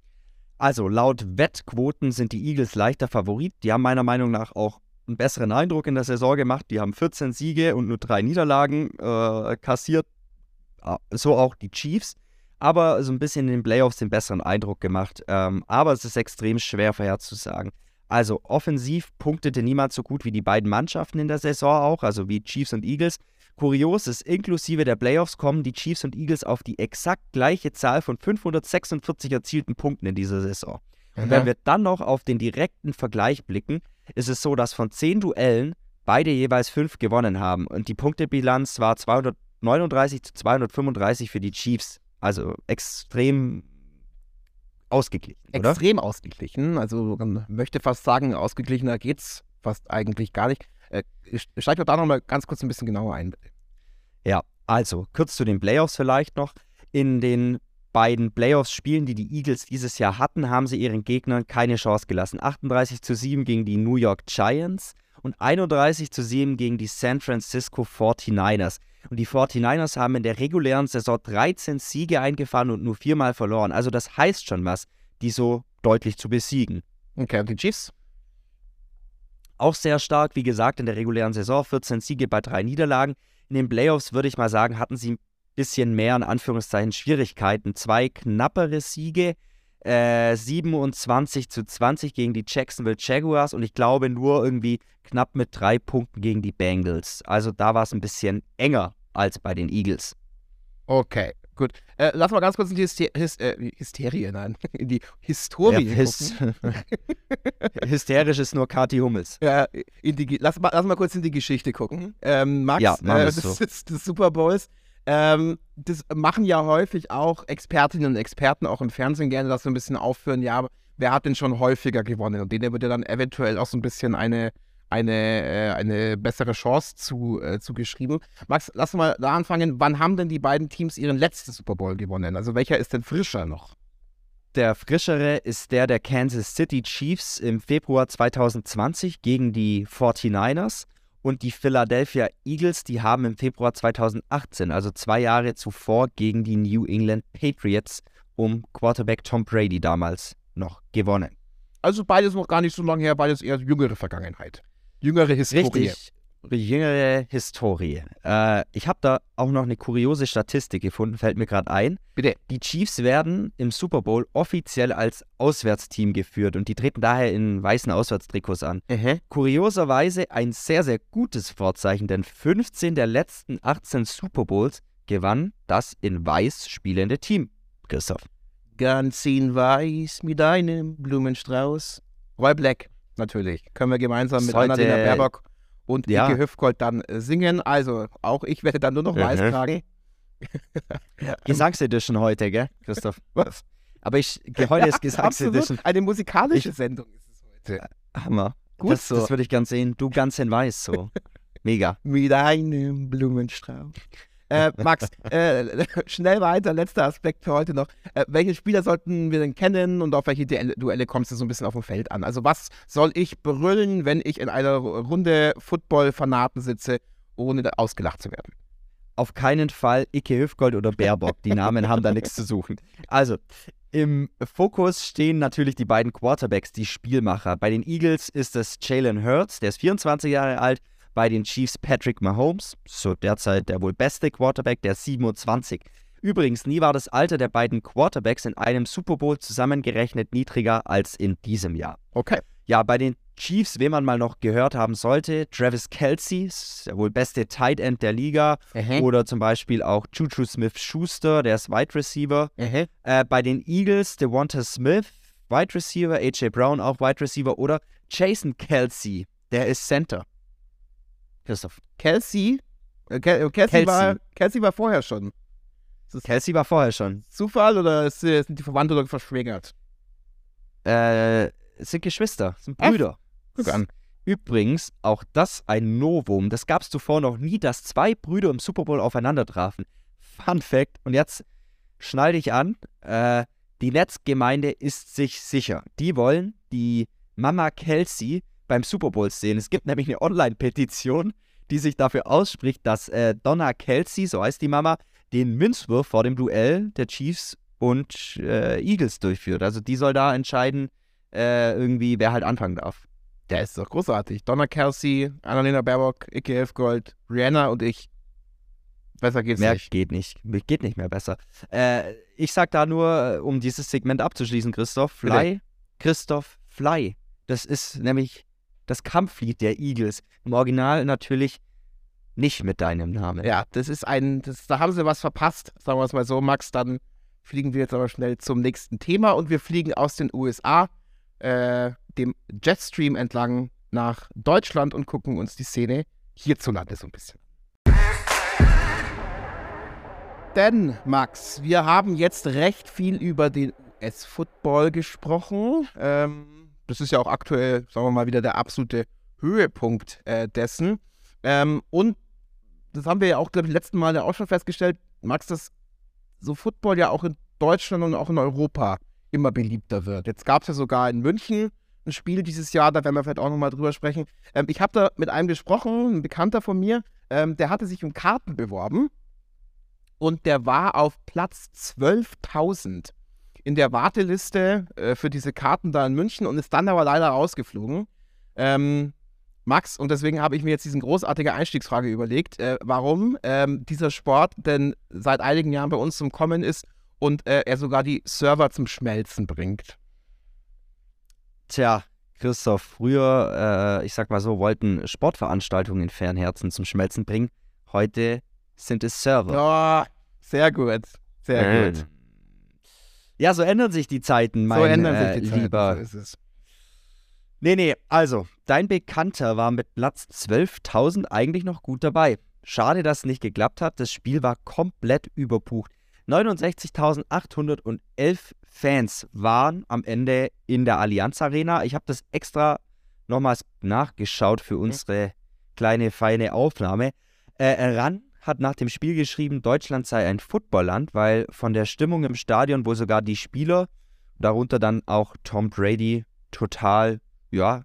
Also laut Wettquoten sind die Eagles leichter Favorit. Die haben meiner Meinung nach auch einen besseren Eindruck in der Saison gemacht. Die haben 14 Siege und nur drei Niederlagen äh, kassiert. Ah, So auch die Chiefs. Aber so ein bisschen in den Playoffs den besseren Eindruck gemacht. Ähm, aber es ist extrem schwer vorherzusagen. Also offensiv punktete niemand so gut wie die beiden Mannschaften in der Saison auch, also wie Chiefs und Eagles. Kurios ist, inklusive der Playoffs kommen die Chiefs und Eagles auf die exakt gleiche Zahl von 546 erzielten Punkten in dieser Saison. Und wenn wir dann noch auf den direkten Vergleich blicken, ist es so, dass von zehn Duellen beide jeweils fünf gewonnen haben. Und die Punktebilanz war 239 zu 235 für die Chiefs. Also extrem ausgeglichen, oder? Extrem ausgeglichen. Also man möchte fast sagen, ausgeglichener geht's fast eigentlich gar nicht. Äh, steig doch da nochmal ganz kurz ein bisschen genauer ein. Ja, also kurz zu den Playoffs vielleicht noch. In den beiden Playoffs-Spielen, die die Eagles dieses Jahr hatten, haben sie ihren Gegnern keine Chance gelassen. 38 zu 7 gegen die New York Giants und 31 zu 7 gegen die San Francisco 49ers. Und die 49ers haben in der regulären Saison 13 Siege eingefahren und nur viermal verloren. Also das heißt schon was, die so deutlich zu besiegen. Okay, und die Chiefs? Auch sehr stark, wie gesagt, in der regulären Saison, 14 Siege bei drei Niederlagen. In den Playoffs, würde ich mal sagen, hatten sie ein bisschen mehr, in Anführungszeichen, Schwierigkeiten. Zwei knappere Siege, äh, 27 zu 20 gegen die Jacksonville Jaguars und ich glaube nur irgendwie knapp mit drei Punkten gegen die Bengals. Also da war es ein bisschen enger als bei den Eagles. Okay, gut. Äh, lass mal ganz kurz in die Hyster Hys äh, Hysterie, nein, in die Historie Ja, gucken. Hysterisch ist nur Kati Hummels. Ja, lass, mal, lass mal kurz in die Geschichte gucken. Ähm, Max, Ja, äh, das so. ist des Super Bowls. Ähm, das machen ja häufig auch Expertinnen und Experten auch im Fernsehen gerne, das so ein bisschen aufführen. Ja, wer hat denn schon häufiger gewonnen? Und denen wird ja dann eventuell auch so ein bisschen eine, eine, äh, eine bessere Chance zu, äh, zugeschrieben. Max, lass mal da anfangen. Wann haben denn die beiden Teams ihren letzten Super Bowl gewonnen? Also welcher ist denn frischer noch? Der frischere ist der der Kansas City Chiefs im Februar 2020 gegen die 49ers und die Philadelphia Eagles, die haben im Februar 2018, also zwei Jahre zuvor, gegen die New England Patriots um Quarterback Tom Brady damals noch gewonnen. Also beides noch gar nicht so lange her, beides eher jüngere Vergangenheit. Jüngere Historie. Richtig, jüngere Historie. Äh, ich habe da auch noch eine kuriose Statistik gefunden, fällt mir gerade ein. Bitte. Die Chiefs werden im Super Bowl offiziell als Auswärtsteam geführt und die treten daher in weißen Auswärtstrikots an. Kurioserweise ein sehr, sehr gutes Vorzeichen, denn 15 der letzten 18 Super Bowls gewann das in weiß spielende Team. Christoph. Ganz in weiß mit einem Blumenstrauß. Roy Black, natürlich. Können wir gemeinsam mit Sollte- Annalena Baerbock und Ja. Ike Hüfgold dann äh, singen. Also auch ich werde dann nur noch weiß Mhm. tragen. Gesangsedition heute, gell, Christoph? Was? Aber ich, heute ist Absolut. Gesangsedition. Eine musikalische Ich- Sendung ist es heute. Hammer. Gut das, so. das würde ich gern sehen. Du ganz in weiß so. Mega. Mit einem Blumenstrauß. Äh, Max, äh, schnell weiter, letzter Aspekt für heute noch. Äh, welche Spieler sollten wir denn kennen und auf welche Duelle kommst du so ein bisschen auf dem Feld an? Also was soll ich brüllen, wenn ich in einer Runde Football-Fanaten sitze, ohne ausgelacht zu werden? Auf keinen Fall Icke Hüfgold oder Baerbock. Die Namen haben da nichts zu suchen. Also, im Fokus stehen natürlich die beiden Quarterbacks, die Spielmacher. Bei den Eagles ist es Jalen Hurts, der ist 24 Jahre alt. Bei den Chiefs Patrick Mahomes, so derzeit der wohl beste Quarterback, der ist 27. Übrigens, nie war das Alter der beiden Quarterbacks in einem Super Bowl zusammengerechnet niedriger als in diesem Jahr. Okay. Ja, bei den Chiefs, wen man mal noch gehört haben sollte, Travis Kelsey, der wohl beste Tight End der Liga. Mhm. Oder zum Beispiel auch Juju Smith-Schuster, der ist Wide Receiver. Mhm. Äh, bei den Eagles, Devonta Smith, Wide Receiver, AJ Brown auch Wide Receiver. Oder Jason Kelsey, der ist Center. Christoph. Kelsey, äh, Kel äh, Kelsey, Kelsey. War, Kelsey war vorher schon. Kelsey war vorher schon. Zufall oder ist, äh, sind die verwandt oder verschwägert? Äh, es sind Geschwister, es sind? Brüder. Guck an. Übrigens, auch das ein Novum. Das gab es zuvor noch nie, dass zwei Brüder im Super Bowl aufeinander trafen. Fun Fact. Und jetzt schnall dich an. Äh, die Netzgemeinde ist sich sicher. Die wollen die Mama Kelsey beim Super Bowl sehen. Es gibt nämlich eine Online-Petition, die sich dafür ausspricht, dass äh, Donna Kelsey, so heißt die Mama, den Münzwurf vor dem Duell der Chiefs und äh, Eagles durchführt. Also die soll da entscheiden, äh, irgendwie, wer halt anfangen darf. Der ist doch großartig. Donna Kelsey, Annalena Baerbock, Icke Elfgold, Rihanna und ich. Besser geht's Mehr nicht. geht nicht. Geht nicht mehr besser. Äh, ich sag da nur, äh, um dieses Segment abzuschließen, Christoph, Fly, Christoph Fly. Das ist nämlich das Kampflied der Eagles. Im Original natürlich nicht mit deinem Namen. Ja, das ist ein, das, da haben sie was verpasst, sagen wir es mal so, Max. Dann fliegen wir jetzt aber schnell zum nächsten Thema und wir fliegen aus den USA, äh, dem Jetstream entlang nach Deutschland und gucken uns die Szene hierzulande so ein bisschen. Denn, Max, wir haben jetzt recht viel über den US-Football gesprochen. Ähm, das ist ja auch aktuell, sagen wir mal, wieder der absolute Höhepunkt äh, dessen. Ähm, und das haben wir ja auch, glaube ich, letzten Mal ja auch schon festgestellt, Max, dass so Football ja auch in Deutschland und auch in Europa immer beliebter wird. Jetzt gab es ja sogar in München ein Spiel dieses Jahr, da werden wir vielleicht auch nochmal drüber sprechen. Ähm, ich habe da mit einem gesprochen, ein Bekannter von mir, ähm, der hatte sich um Karten beworben und der war auf Platz 12.000 in der Warteliste äh, für diese Karten da in München und ist dann aber leider rausgeflogen. Ähm, Max, und deswegen habe ich mir jetzt diese großartige Einstiegsfrage überlegt, äh, warum ähm, dieser Sport denn seit einigen Jahren bei uns zum Kommen ist und äh, er sogar die Server zum Schmelzen bringt. Tja, Christoph, früher, äh, ich sag mal so, wollten Sportveranstaltungen in Fernherzen zum Schmelzen bringen. Heute sind es Server. Oh, sehr gut, sehr Ähm, gut. Ja, so ändern sich die Zeiten, mein so ändern äh, sich die Zeiten, lieber so ist es. Nee, nee, also, dein Bekannter war mit Platz 12.000 eigentlich noch gut dabei. Schade, dass es nicht geklappt hat. Das Spiel war komplett überbucht. 69.811 Fans waren am Ende in der Allianz Arena. Ich habe das extra nochmals nachgeschaut für unsere kleine, feine Aufnahme. Äh, Ran hat nach dem Spiel geschrieben, Deutschland sei ein Footballland, weil von der Stimmung im Stadion wohl sogar die Spieler, darunter dann auch Tom Brady, total ja,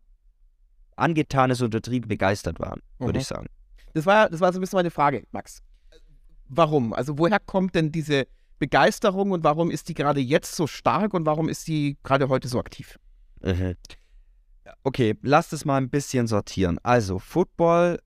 angetan ist untertrieben begeistert waren, würde Mhm. ich sagen. Das war, das war so ein bisschen meine Frage, Max. Warum? Also woher kommt denn diese Begeisterung und warum ist die gerade jetzt so stark und warum ist die gerade heute so aktiv? Okay, lasst es mal ein bisschen sortieren. Also, Football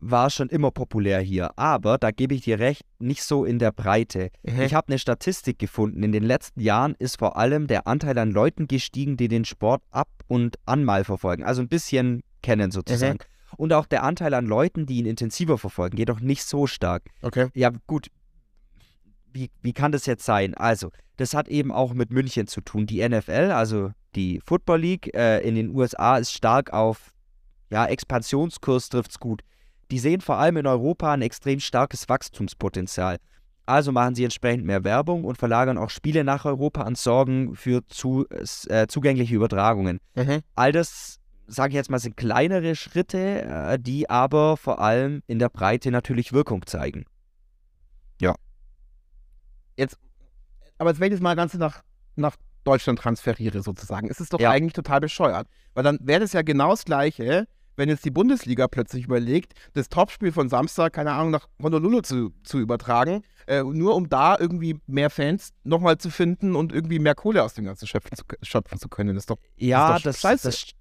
war schon immer populär hier, aber da gebe ich dir recht, nicht so in der Breite. Ich habe eine Statistik gefunden. In den letzten Jahren ist vor allem der Anteil an Leuten gestiegen, die den Sport ab und an mal verfolgen. Also ein bisschen kennen sozusagen. Und auch der Anteil an Leuten, die ihn intensiver verfolgen, jedoch nicht so stark. Okay. Ja, gut. Wie, wie kann das jetzt sein? Also, das hat eben auch mit München zu tun. Die NFL, also die Football League äh, in den USA, ist stark auf ja, Expansionskurs trifft's gut. Die sehen vor allem in Europa ein extrem starkes Wachstumspotenzial. Also machen sie entsprechend mehr Werbung und verlagern auch Spiele nach Europa und sorgen für zu, äh, zugängliche Übertragungen. Mhm. All das, sage ich jetzt mal, sind kleinere Schritte, äh, die aber vor allem in der Breite natürlich Wirkung zeigen. Ja. Jetzt, aber jetzt, wenn ich jetzt mal ganz nach, nach Deutschland transferiere, sozusagen, ist es doch Ja. eigentlich total bescheuert. Weil dann wäre das ja genau das Gleiche, wenn jetzt die Bundesliga plötzlich überlegt, das Topspiel von Samstag, keine Ahnung, nach Honolulu zu, zu übertragen, äh, nur um da irgendwie mehr Fans nochmal zu finden und irgendwie mehr Kohle aus dem Ganzen schöpfen zu, schöpfen zu können. Das ist doch Ja, doch das, das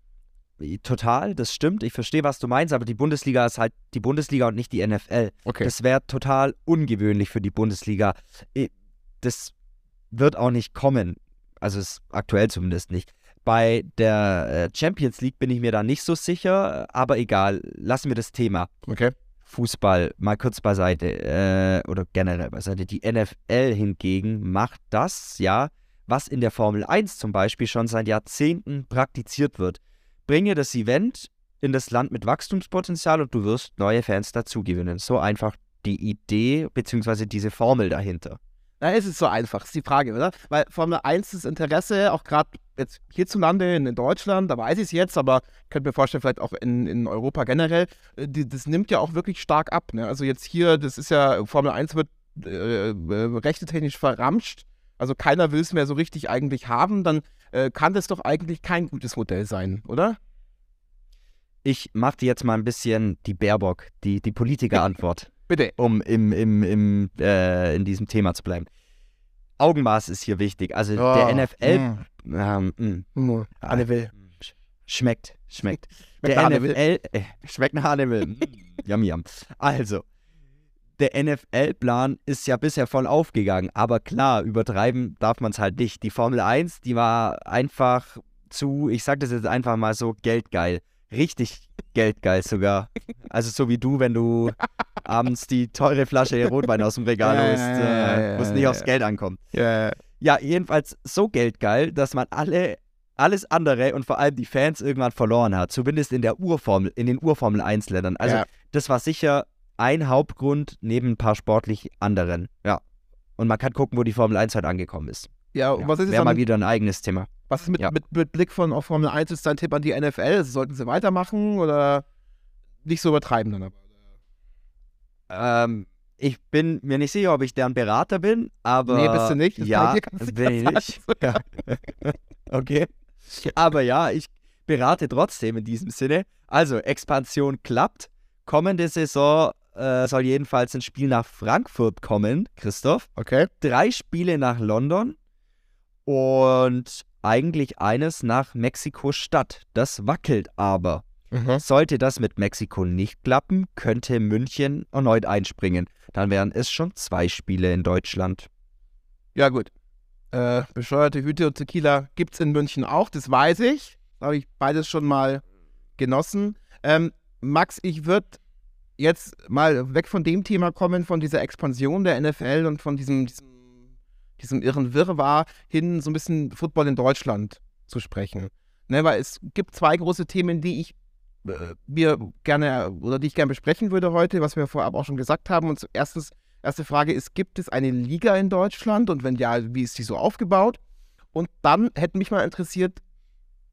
total, das stimmt. Ich verstehe, was du meinst, aber die Bundesliga ist halt die Bundesliga und nicht die NFL. okay. Das wäre total ungewöhnlich für die Bundesliga. Das wird auch nicht kommen. Also ist aktuell zumindest nicht. Bei der äh, Champions League bin ich mir da nicht so sicher, aber egal, lassen wir das Thema. okay. Fußball mal kurz beiseite äh, oder generell beiseite. Die NFL hingegen macht das, ja, was in der Formel 1 zum Beispiel schon seit Jahrzehnten praktiziert wird. Bringe das Event in das Land mit Wachstumspotenzial und du wirst neue Fans dazugewinnen. So einfach die Idee bzw. diese Formel dahinter. Na, es ist so einfach, ist die Frage, oder? Weil Formel 1 das Interesse, auch gerade jetzt hierzulande in, in Deutschland, da weiß ich es jetzt, aber könnte mir vorstellen, vielleicht auch in, in Europa generell, äh, die, das nimmt ja auch wirklich stark ab. Ne? Also jetzt hier, das ist ja, Formel 1 wird äh, äh, rechtetechnisch verramscht, also keiner will es mehr so richtig eigentlich haben, dann äh, kann das doch eigentlich kein gutes Modell sein, oder? Ich mache dir jetzt mal ein bisschen die Baerbock, die, die Politikerantwort. Bitte. um im, im, im, äh, in diesem Thema zu bleiben. Augenmaß ist hier wichtig. Also der NFL. Mm. Ähm, mh, Mm. Anne will. sch- schmeckt, schmeckt. Schmeckt der nach Anne Will. NFL. Äh, schmeckt nach Anne Will. Mm, yum, yum. Also, der NFL-Plan ist ja bisher voll aufgegangen. Aber klar, übertreiben darf man es halt nicht. Die Formel 1, die war einfach zu, ich sag das jetzt einfach mal so, geldgeil. Richtig geldgeil sogar. Also so wie du, wenn du abends die teure Flasche Rotwein aus dem Regal holst, äh, wo es nicht aufs Geld ankommt. Ja. Jedenfalls so geldgeil, dass man alle, alles andere und vor allem die Fans irgendwann verloren hat. Zumindest in der Urformel, in den Urformel 1-Ländern. Also Ja. das war sicher ein Hauptgrund neben ein paar sportlich anderen. Ja. Und man kann gucken, wo die Formel 1 halt angekommen ist. Ja, Ja, was ist Wäre mal wieder ein eigenes Thema. was ist mit, Ja. mit, mit Blick von auf Formel 1 ist dein Tipp an die NFL? Also sollten sie weitermachen oder nicht so übertreiben dann aber? Ähm, ich bin mir nicht sicher, ob ich deren Berater bin, aber. Nee, bist du nicht. Das ja, bin ich nicht. Ja. okay. Aber ja, ich berate trotzdem in diesem Sinne. Also, Expansion klappt. Kommende Saison äh, soll jedenfalls ein Spiel nach Frankfurt kommen, Christoph. Okay. Drei Spiele nach London und eigentlich eines nach Mexiko-Stadt. Das wackelt aber. Mhm. Sollte das mit Mexiko nicht klappen, könnte München erneut einspringen. Dann wären es schon zwei Spiele in Deutschland. Ja, gut. Äh, bescheuerte Hüte und Tequila gibt es in München auch, das weiß ich. Da habe ich beides schon mal genossen. Ähm, Max, ich würde jetzt mal weg von dem Thema kommen, von dieser Expansion der NFL und von diesem, diesem, diesem irren Wirrwarr hin so ein bisschen Football in Deutschland zu sprechen. Ne, weil es gibt zwei große Themen, die ich äh, mir gerne oder die ich gerne besprechen würde heute, was wir vorab auch schon gesagt haben. Und erstens, erste Frage ist, gibt es eine Liga in Deutschland und wenn ja, wie ist die so aufgebaut? Und dann hätte mich mal interessiert,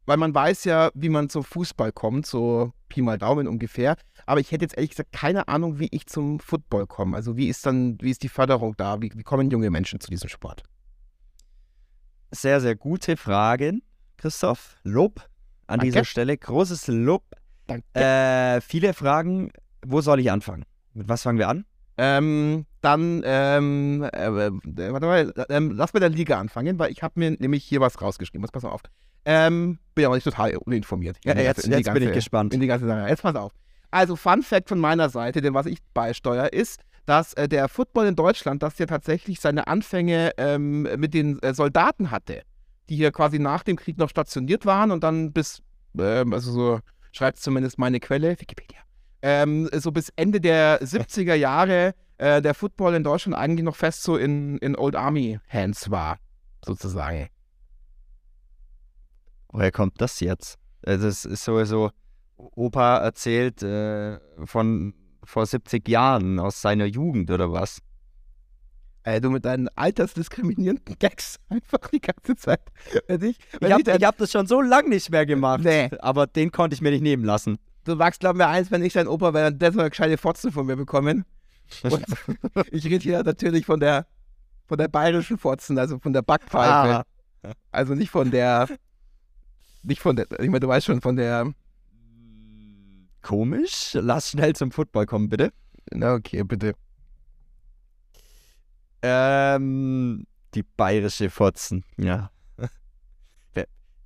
weil man weiß ja, wie man zum Fußball kommt, so Pi mal Daumen ungefähr. Aber ich hätte jetzt ehrlich gesagt keine Ahnung, wie ich zum Football komme. Also wie ist dann, wie ist die Förderung da? Wie, wie kommen junge Menschen zu diesem Sport? Sehr, sehr gute Fragen, Christoph. Lob an Danke. dieser Stelle. Großes Lob. Danke. Äh, viele Fragen. Wo soll ich anfangen? Mit was fangen wir an? Ähm, dann, ähm, äh, äh, warte mal, ähm, lass mit der Liga anfangen, weil ich habe mir nämlich hier was rausgeschrieben. Pass mal auf. Ähm, bin aber nicht total uninformiert. Ja, jetzt- jetzt bin ich gespannt. In die ganze Sache. Jetzt pass auf. Also, Fun Fact von meiner Seite, denn was ich beisteuere, ist, dass äh, der Football in Deutschland, das ja tatsächlich seine Anfänge ähm, mit den äh, Soldaten hatte, die hier quasi nach dem Krieg noch stationiert waren und dann bis, ähm, also so schreibt zumindest meine Quelle, Wikipedia, ähm, so bis Ende der 70er Jahre äh, der Football in Deutschland eigentlich noch fest so in, in Old Army Hands war, sozusagen. Woher kommt das jetzt? Das ist sowieso, Opa erzählt äh, von vor 70 Jahren aus seiner Jugend oder was? Äh, du mit deinen altersdiskriminierenden Gags einfach die ganze Zeit. Wenn ich, Ich habe hab das schon so lange nicht mehr gemacht. Nee. Aber den konnte ich mir nicht nehmen lassen. du magst, glaub mir eins, wenn ich dein Opa wäre, dann hätte eine gescheite Fotze von mir bekommen. Und ich rede hier natürlich von der, von der bayerischen Fotzen, also von der Backpfeife. Ah. Also nicht von der, nicht von der, ich meine, du weißt schon, von der, Komisch. Lass schnell zum Football kommen, bitte. na okay, bitte. Ähm, die bayerische Fotzen. Ja.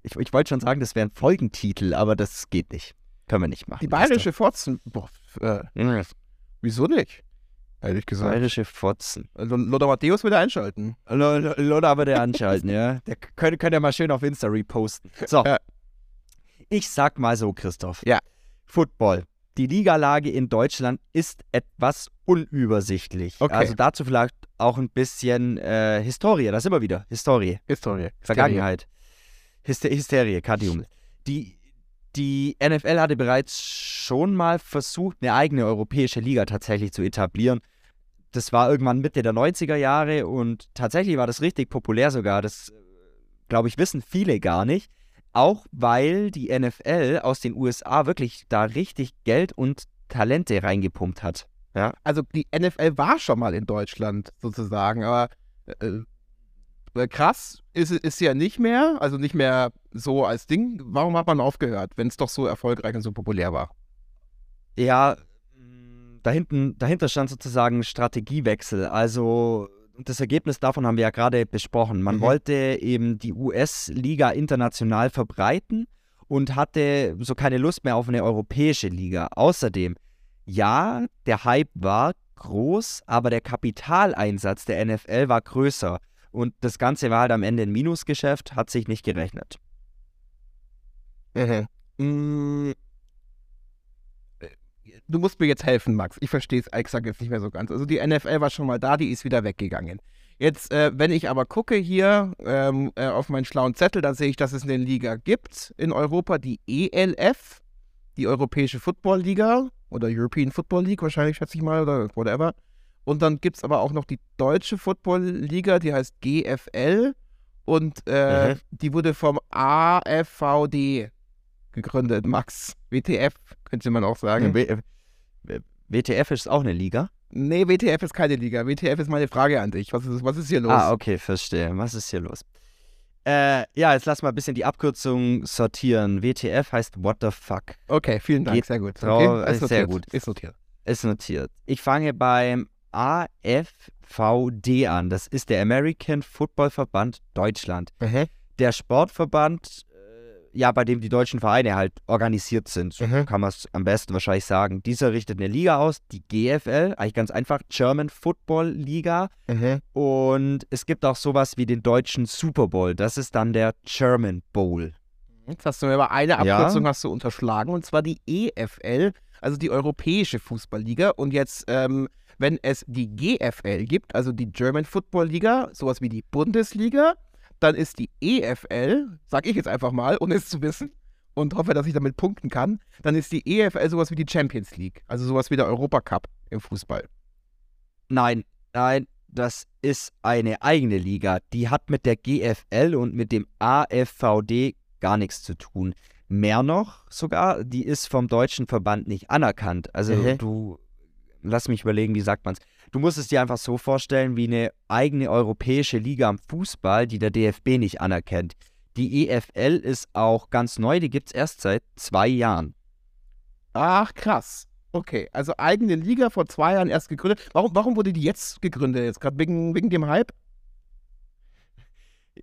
Ich, ich wollte schon sagen, das wäre ein Folgentitel, aber das geht nicht. Können wir nicht machen. Die bayerische Fotzen, boah, äh, Ja, wieso nicht? Ehrlich gesagt. bayerische Fotzen. Also Lothar Matthäus wieder einschalten. Lola würde anschalten, ja. Der könnte, könnte ja mal schön auf Insta reposten. So. Ja. Ich sag mal so, Christoph. Ja. Football. Die Ligalage in Deutschland ist etwas unübersichtlich. Okay. Also dazu vielleicht auch ein bisschen äh, Historie. Das immer wieder. Historie. Historie. Vergangenheit. Hyster Hysterie, Kadium. Die, die NFL hatte bereits schon mal versucht, eine eigene europäische Liga tatsächlich zu etablieren. Das war irgendwann Mitte der 90er Jahre und tatsächlich war das richtig populär sogar. Das, glaube ich, wissen viele gar nicht. Auch weil die NFL aus den USA wirklich da richtig Geld und Talente reingepumpt hat. Also die NFL war schon mal in Deutschland sozusagen, aber äh, äh, krass ist, ist sie ja nicht mehr, also nicht mehr so als Ding. Warum hat man aufgehört, wenn es doch so erfolgreich und so populär war? Ja, mh, da hinten, dahinter stand sozusagen Strategiewechsel. Also das Ergebnis davon haben wir ja gerade besprochen. Man Mhm. wollte eben die US-Liga international verbreiten und hatte so keine Lust mehr auf eine europäische Liga. Außerdem, ja, der Hype war groß, aber der Kapitaleinsatz der NFL war größer. Und das Ganze war halt am Ende ein Minusgeschäft, hat sich nicht gerechnet. Mm, äh, Du musst mir jetzt helfen, Max. Ich verstehe es exakt jetzt nicht mehr so ganz. Also die NFL war schon mal da, die ist wieder weggegangen. Jetzt, äh, wenn ich aber gucke hier ähm, äh, auf meinen schlauen Zettel, dann sehe ich, dass es eine Liga gibt in Europa, die ELF, die Europäische Football Liga oder European Football League wahrscheinlich, schätze ich mal, oder whatever. Und dann gibt es aber auch noch die Deutsche Football Liga, die heißt GFL und äh, Mhm. die wurde vom AFVD gegründet, Max. WTF, könnte man auch sagen. Äh, WTF ist auch eine Liga. Nee, WTF ist keine Liga. WTF ist meine Frage an dich. Was ist, was ist hier los? Ah, okay, verstehe. Was ist hier los? Äh, ja, jetzt lass mal ein bisschen die Abkürzung sortieren. WTF heißt What the fuck. Okay, vielen Dank. Geht Sehr gut. Okay, ist äh, sehr notiert. gut. Ist notiert. Ist notiert. Ich fange beim AFVD an. Das ist der American Football Verband Deutschland. Der Sportverband, ja, bei dem die deutschen Vereine halt organisiert sind. Mhm. kann man es am besten wahrscheinlich sagen. Dieser richtet eine Liga aus, die GFL, eigentlich ganz einfach, German Football Liga. Und es gibt auch sowas wie den deutschen Super Bowl. Das ist dann der German Bowl. Jetzt hast du mir aber eine Ja. Abkürzung hast du unterschlagen und zwar die EFL, also die Europäische Fußballliga. Und jetzt, ähm, wenn es die GFL gibt, also die German Football Liga, sowas wie die Bundesliga, dann ist die EFL, sag ich jetzt einfach mal, ohne es zu wissen und hoffe, dass ich damit punkten kann, dann ist die EFL sowas wie die Champions League, also sowas wie der Europacup im Fußball. Nein, nein, das ist eine eigene Liga. Die hat mit der GFL und mit dem AFVD gar nichts zu tun. Mehr noch sogar, die ist vom deutschen Verband nicht anerkannt. Also Mhm. du, lass mich überlegen, wie sagt man's? Du musst es dir einfach so vorstellen wie eine eigene europäische Liga am Fußball, die der DFB nicht anerkennt. Die EFL ist auch ganz neu, die gibt es erst seit zwei Jahren. Ach, krass. Okay, also eigene Liga vor zwei Jahren erst gegründet. Warum, warum wurde die jetzt gegründet? Jetzt gerade wegen, wegen dem Hype?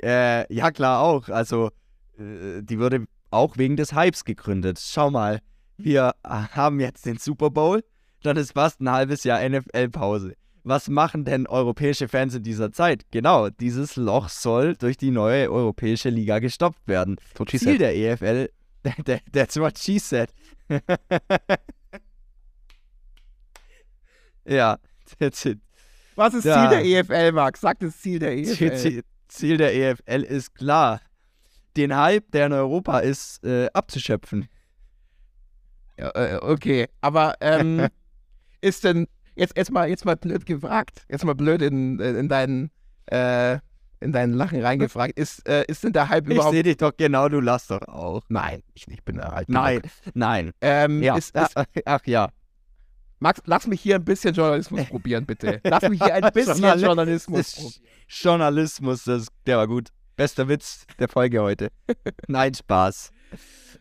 Äh, ja, klar auch. Also, äh, die wurde auch wegen des Hypes gegründet. Schau mal, wir haben jetzt den Super Bowl, dann ist fast ein halbes Jahr NFL-Pause. Was machen denn europäische Fans in dieser Zeit? Genau, dieses Loch soll durch die neue europäische Liga gestoppt werden. So Ziel said. der EFL, that- that's what she said. ja, that's it. Was ist Ja. Ziel der EFL, Max? Sag das Ziel der E Ziel, EFL. Ziel, Ziel der EFL ist klar, den Hype, der in Europa ist, äh, abzuschöpfen. Ja, äh, okay, aber ähm, ist denn, jetzt, jetzt, mal, jetzt mal blöd gefragt, jetzt mal blöd in, in, deinen, äh, in deinen Lachen reingefragt, ist, äh, ist denn der Hype Ich überhaupt... sehe dich doch genau, du lachst doch auch. Nein, ich, ich bin alt. Nein, nein. Ähm, Ja. ist, ist, ach, ja. Max, lass mich hier ein bisschen Journalismus probieren, bitte. Lass mich hier ein bisschen Journal- Journalismus probieren. Journalismus, das, der war gut. Bester Witz der Folge heute. Nein, Spaß.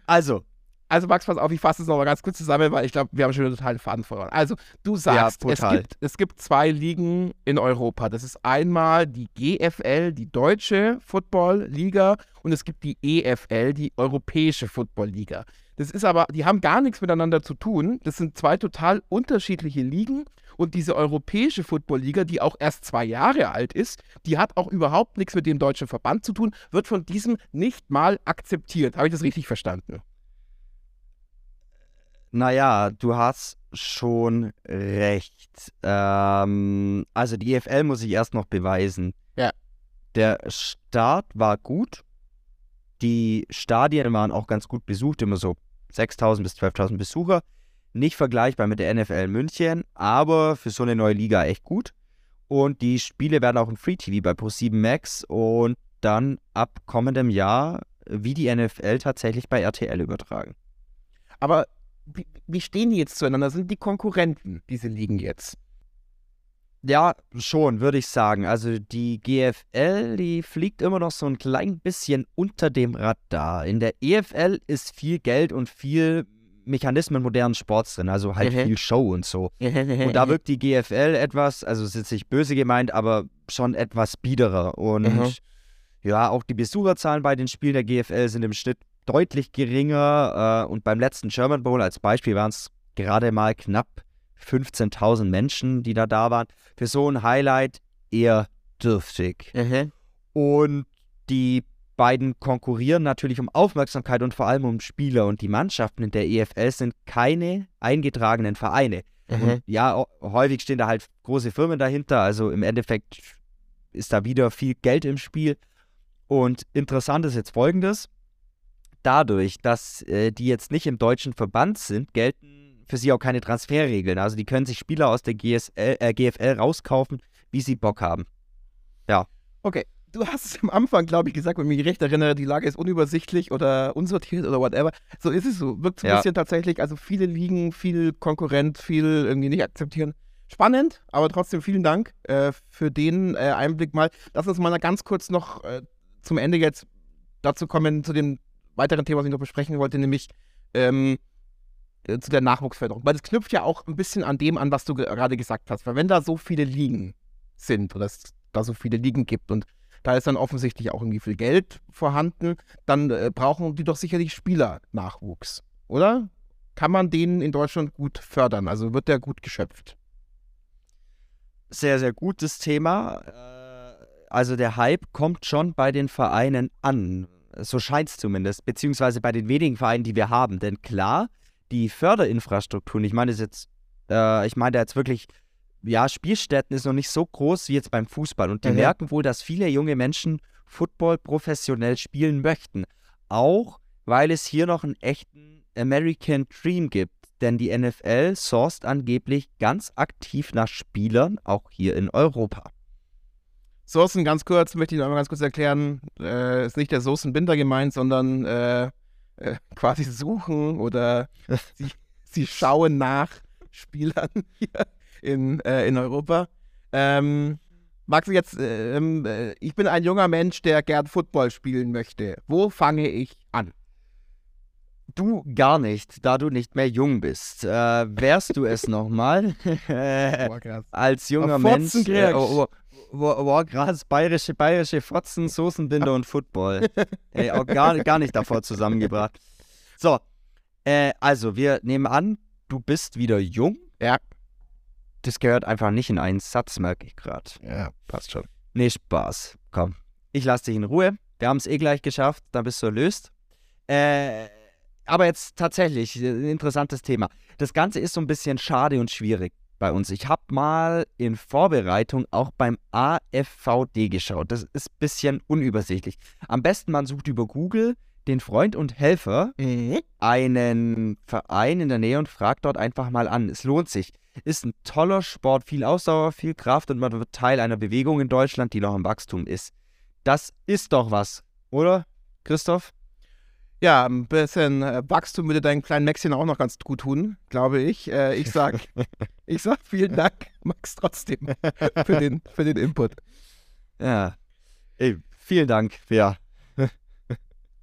Also, Also Max, pass auf, ich fasse es nochmal ganz kurz zusammen, weil ich glaube, wir haben schon einen totalen Faden verloren. Also, du sagst, es, total. gibt, es gibt zwei Ligen in Europa. Das ist einmal die GFL, die Deutsche Football-Liga, und es gibt die EFL, die Europäische Football-Liga. Das ist aber, die haben gar nichts miteinander zu tun. Das sind zwei total unterschiedliche Ligen. Und diese Europäische Football-Liga, die auch erst zwei Jahre alt ist, die hat auch überhaupt nichts mit dem deutschen Verband zu tun, wird von diesem nicht mal akzeptiert. Habe ich das richtig verstanden? Naja, du hast schon recht. Ähm, also die EFL muss ich erst noch beweisen. Ja. Der Start war gut. Die Stadien waren auch ganz gut besucht, immer so 6.000 bis 12.000 Besucher. Nicht vergleichbar mit der NFL München, aber für so eine neue Liga echt gut. Und die Spiele werden auch im Free TV bei Pro7 Max und dann ab kommendem Jahr wie die NFL tatsächlich bei RTL übertragen. Aber wie, stehen die jetzt zueinander? Sind die Konkurrenten, diese Ligen jetzt? Ja, schon, würde ich sagen. Also die GFL, die fliegt immer noch so ein klein bisschen unter dem Radar. In der EFL ist viel Geld und viel Mechanismen modernen Sports drin, also halt Mhm. viel Show und so. Und da wirkt die GFL etwas, also es ist jetzt nicht böse gemeint, aber schon etwas biederer. Und Mhm. ja, auch die Besucherzahlen bei den Spielen der GFL sind im Schnitt deutlich geringer. Äh, und beim letzten German Bowl als Beispiel waren es gerade mal knapp 15.000 Menschen, die da da waren. Für so ein Highlight eher dürftig. Und die beiden konkurrieren natürlich um Aufmerksamkeit und vor allem um Spieler. Und die Mannschaften in der EFL sind keine eingetragenen Vereine. Und ja, häufig stehen da halt große Firmen dahinter. Also im Endeffekt ist da wieder viel Geld im Spiel. Und interessant ist jetzt folgendes. Dadurch, dass äh, die jetzt nicht im deutschen Verband sind, gelten für sie auch keine Transferregeln. Also die können sich Spieler aus der GSL, äh, GFL rauskaufen, wie sie Bock haben. Okay, du hast es am Anfang, glaube ich, gesagt, wenn ich mich recht erinnere, die Lage ist unübersichtlich oder unsortiert oder whatever. So ist es so. Wirkt so ein Ja. bisschen tatsächlich, also viele Ligen, viel Konkurrent, viel irgendwie nicht akzeptieren. Spannend, aber trotzdem vielen Dank äh, für den äh, Einblick mal. Lass uns mal ganz kurz noch äh, zum Ende jetzt dazu kommen, zu dem weiteren Thema, was ich noch besprechen wollte, nämlich ähm, äh, zu der Nachwuchsförderung. Weil das knüpft ja auch ein bisschen an dem an, was du ge- gerade gesagt hast. Weil wenn da so viele Ligen sind oder es da so viele Ligen gibt und da ist dann offensichtlich auch irgendwie viel Geld vorhanden, dann äh, brauchen die doch sicherlich Spielernachwuchs, oder? Kann man den in Deutschland gut fördern? Also wird der gut geschöpft? Sehr, sehr gutes Thema. Äh, Also der Hype kommt schon bei den Vereinen an. So scheint es zumindest. Beziehungsweise bei den wenigen Vereinen, die wir haben. Denn klar, die Förderinfrastrukturen, ich meine das jetzt, äh, ich meine da jetzt wirklich, ja, Spielstätten ist noch nicht so groß wie jetzt beim Fußball. Und die Mhm. merken wohl, dass viele junge Menschen Football professionell spielen möchten. Auch weil es hier noch einen echten American Dream gibt. Denn die NFL sourced angeblich ganz aktiv nach Spielern, auch hier in Europa. Soßen, ganz kurz, möchte ich noch mal ganz kurz erklären, äh, ist nicht der Soßenbinder gemeint, sondern äh, äh, quasi suchen oder sie, sie schauen nach Spielern hier in, äh, in Europa. Ähm, Max, jetzt, äh, ähm, äh, ich bin ein junger Mensch, der gern Football spielen möchte. Wo fange ich an? Du gar nicht, da du nicht mehr jung bist. Äh, wärst du es nochmal? Als junger Mensch. Äh, oh, oh, oh, krass, bayerische, bayerische Fotzen, Soßenbinder und Football. Ey, auch gar, gar nicht davor zusammengebracht. So, äh, also wir nehmen an, du bist wieder jung. Ja. Das gehört einfach nicht in einen Satz, merke ich gerade. Ja, passt schon. Nee, Spaß. Komm. Ich lasse dich in Ruhe. Wir haben es eh gleich geschafft. Dann bist du erlöst. Äh, aber jetzt tatsächlich äh, ein interessantes Thema. Das Ganze ist so ein bisschen schade und schwierig bei uns. Ich habe mal in Vorbereitung auch beim AFVD geschaut. Das ist ein bisschen unübersichtlich. Am besten man sucht über Google den Freund und Helfer Mhm. einen Verein in der Nähe und fragt dort einfach mal an. Es lohnt sich. Ist ein toller Sport, viel Ausdauer, viel Kraft und man wird Teil einer Bewegung in Deutschland, die noch im Wachstum ist. Das ist doch was, oder, Christoph? Ja, ein bisschen äh, Wachstum würde deinen kleinen Maxchen auch noch ganz gut tun, glaube ich. Äh, ich sag, ich sag vielen Dank, Max, trotzdem für den, für den Input. Ja. Ey, vielen Dank, ja.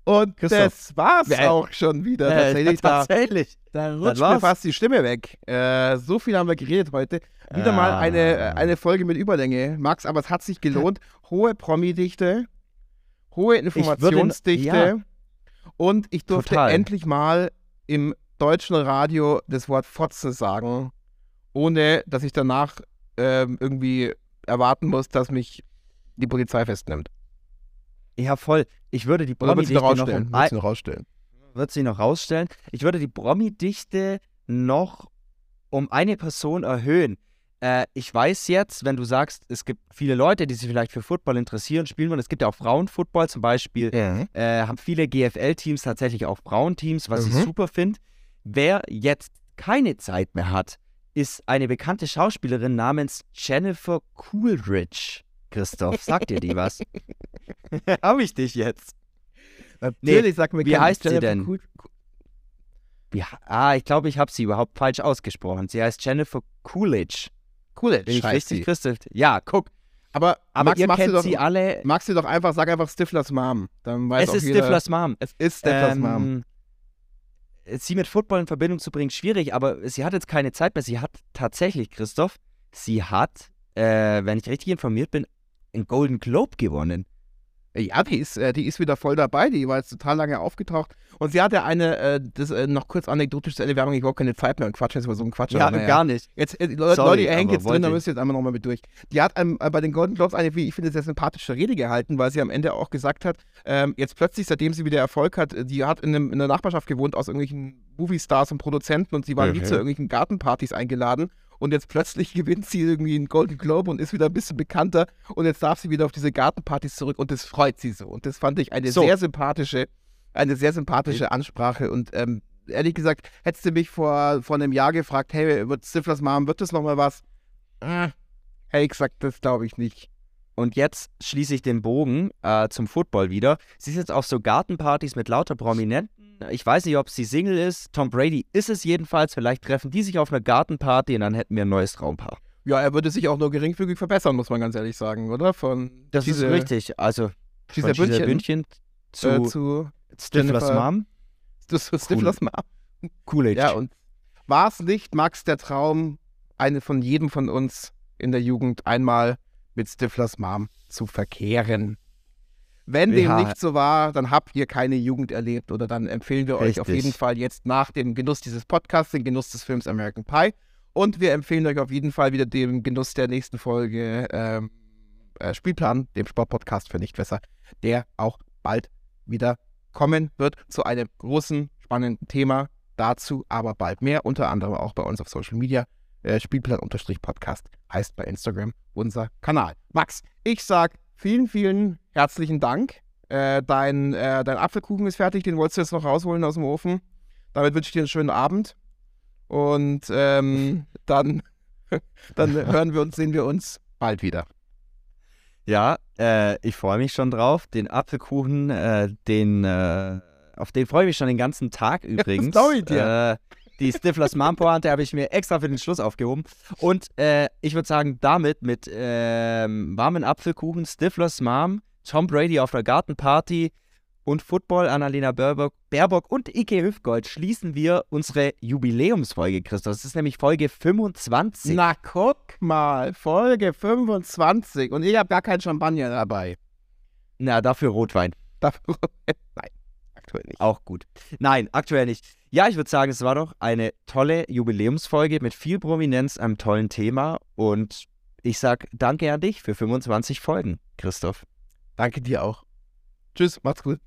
Und Christoph. das war's Äh, auch schon wieder. Tatsächlich, da, tatsächlich. da das rutscht mir fast die Stimme weg. Äh, so viel haben wir geredet heute. Wieder mal Ah. eine, äh, eine Folge mit Überlänge, Max, aber es hat sich gelohnt. Hohe Promi-Dichte, hohe Informationsdichte ja. Und ich durfte Total. endlich mal im deutschen Radio das Wort Fotze sagen, ohne dass ich danach ähm, irgendwie erwarten muss, dass mich die Polizei festnimmt. Ja, voll. Ich würde die Oder wird sie noch um Wird sie noch rausstellen? wird sie noch rausstellen. Ich würde die Promi-Dichte noch um eine Person erhöhen. Äh, ich weiß jetzt, wenn du sagst, es gibt viele Leute, die sich vielleicht für Football interessieren, spielen wollen. Es gibt ja auch Frauenfootball zum Beispiel. Ja. Äh, haben viele GFL-Teams tatsächlich auch Frauenteams, was ich Mhm. super finde. Wer jetzt keine Zeit mehr hat, ist eine bekannte Schauspielerin namens Jennifer Coolidge. Christoph, sagt dir die was? Hab ich dich jetzt? Natürlich, sag mir wie heißt sie Jennifer denn? Cool- Ja, ah, ich glaube, ich habe sie überhaupt falsch ausgesprochen. Sie heißt Jennifer Coolidge. Coolidge Bin ich richtig, sie. Christoph? Ja, guck. Aber, Aber Max, ihr machst du kennt doch, sie alle. magst du doch einfach, sag einfach Stiflers Mom. Dann weiß Es auch ist jeder, Stiflers Mom. Es ist Stiflers Mom. Ähm, sie mit Football in Verbindung zu bringen, schwierig, aber sie hat jetzt keine Zeit mehr. Sie hat tatsächlich, Christoph, sie hat, äh, wenn ich richtig informiert bin, einen Golden Globe gewonnen. Ja, die ist, äh, die ist wieder voll dabei. Die war jetzt total lange aufgetaucht. Und sie hatte eine, äh, das äh, noch kurz anekdotisch zu Ende. Wir haben überhaupt keine Zeit mehr und quatschen jetzt über so einen Quatsch. aber naja. nicht. Jetzt, Leute, Sorry, ihr hängt jetzt drin, da müsst ihr jetzt einmal nochmal mit durch. Die hat ähm, äh, bei den Golden Globes eine, wie ich finde, sehr sympathische Rede gehalten, weil sie am Ende auch gesagt hat, ähm, jetzt plötzlich, seitdem sie wieder Erfolg hat, die hat in, einem, in einer Nachbarschaft gewohnt aus irgendwelchen Movie-Stars und Produzenten und sie war nie Mhm. zu irgendwelchen Gartenpartys eingeladen. Und jetzt plötzlich gewinnt sie irgendwie einen Golden Globe und ist wieder ein bisschen bekannter. Und jetzt darf sie wieder auf diese Gartenpartys zurück und das freut sie so. Und das fand ich eine So. sehr sympathische, eine sehr sympathische Ansprache. Und ähm, ehrlich gesagt, hättest du mich vor, vor einem Jahr gefragt, hey, wird Stiflers Mom, wird das nochmal was? Äh, hätte ich gesagt, das glaube ich nicht. Und jetzt schließe ich den Bogen äh, zum Football wieder. Sie ist jetzt auf so Gartenpartys mit lauter Prominenten. Ich weiß nicht, ob sie Single ist. Tom Brady ist es jedenfalls. Vielleicht treffen die sich auf einer Gartenparty und dann hätten wir ein neues Traumpaar. Ja, er würde sich auch nur geringfügig verbessern, muss man ganz ehrlich sagen, oder? Von Das Gisele- ist richtig. Also Gisele von Gisele Bündchen, zu, äh, zu Stiflers Mom. Stiflers Mom. Coolidge. Ja, und war es nicht, Max, der Traum, eine von jedem von uns in der Jugend einmal mit Stiflers Mom zu verkehren? Wenn dem Ja. nicht so war, dann habt ihr keine Jugend erlebt oder dann empfehlen wir euch auf Richtig. jeden Fall jetzt nach dem Genuss dieses Podcasts den Genuss des Films American Pie und wir empfehlen euch auf jeden Fall wieder den Genuss der nächsten Folge ähm, äh, Spielplan, dem Sportpodcast für Nichtwässer, der auch bald wieder kommen wird zu einem großen, spannenden Thema. Dazu aber bald mehr, unter anderem auch bei uns auf Social Media. Äh, Spielplan-Podcast heißt bei Instagram unser Kanal. Max, ich sag vielen, vielen herzlichen Dank. Äh, dein, äh, dein Apfelkuchen ist fertig, den wolltest du jetzt noch rausholen aus dem Ofen. Damit wünsche ich dir einen schönen Abend. Und ähm, dann, dann hören wir uns, sehen wir uns bald wieder. Ja, äh, ich freue mich schon drauf. Den Apfelkuchen, äh, den, äh, auf den freue ich mich schon den ganzen Tag übrigens. glaub ich dir. Die Stiflers Mom Pointe habe ich mir extra für den Schluss aufgehoben. Und äh, ich würde sagen, damit mit ähm, warmen Apfelkuchen, Stiflers Mom, Tom Brady auf der Gartenparty und Football, Annalena Baerbock, Baerbock und Ike Hüfgold schließen wir unsere Jubiläumsfolge, Christoph. Das ist nämlich Folge 25. Na, guck mal, Folge 25 und ich habe gar keinen Champagner dabei. Na, dafür Rotwein. Dafür- Nein, aktuell nicht. Auch gut. Nein, aktuell nicht. Ja, ich würde sagen, es war doch eine tolle Jubiläumsfolge mit viel Prominenz, einem tollen Thema. Und ich sag danke an dich für 25 Folgen, Christoph. Danke dir auch. Tschüss, macht's gut.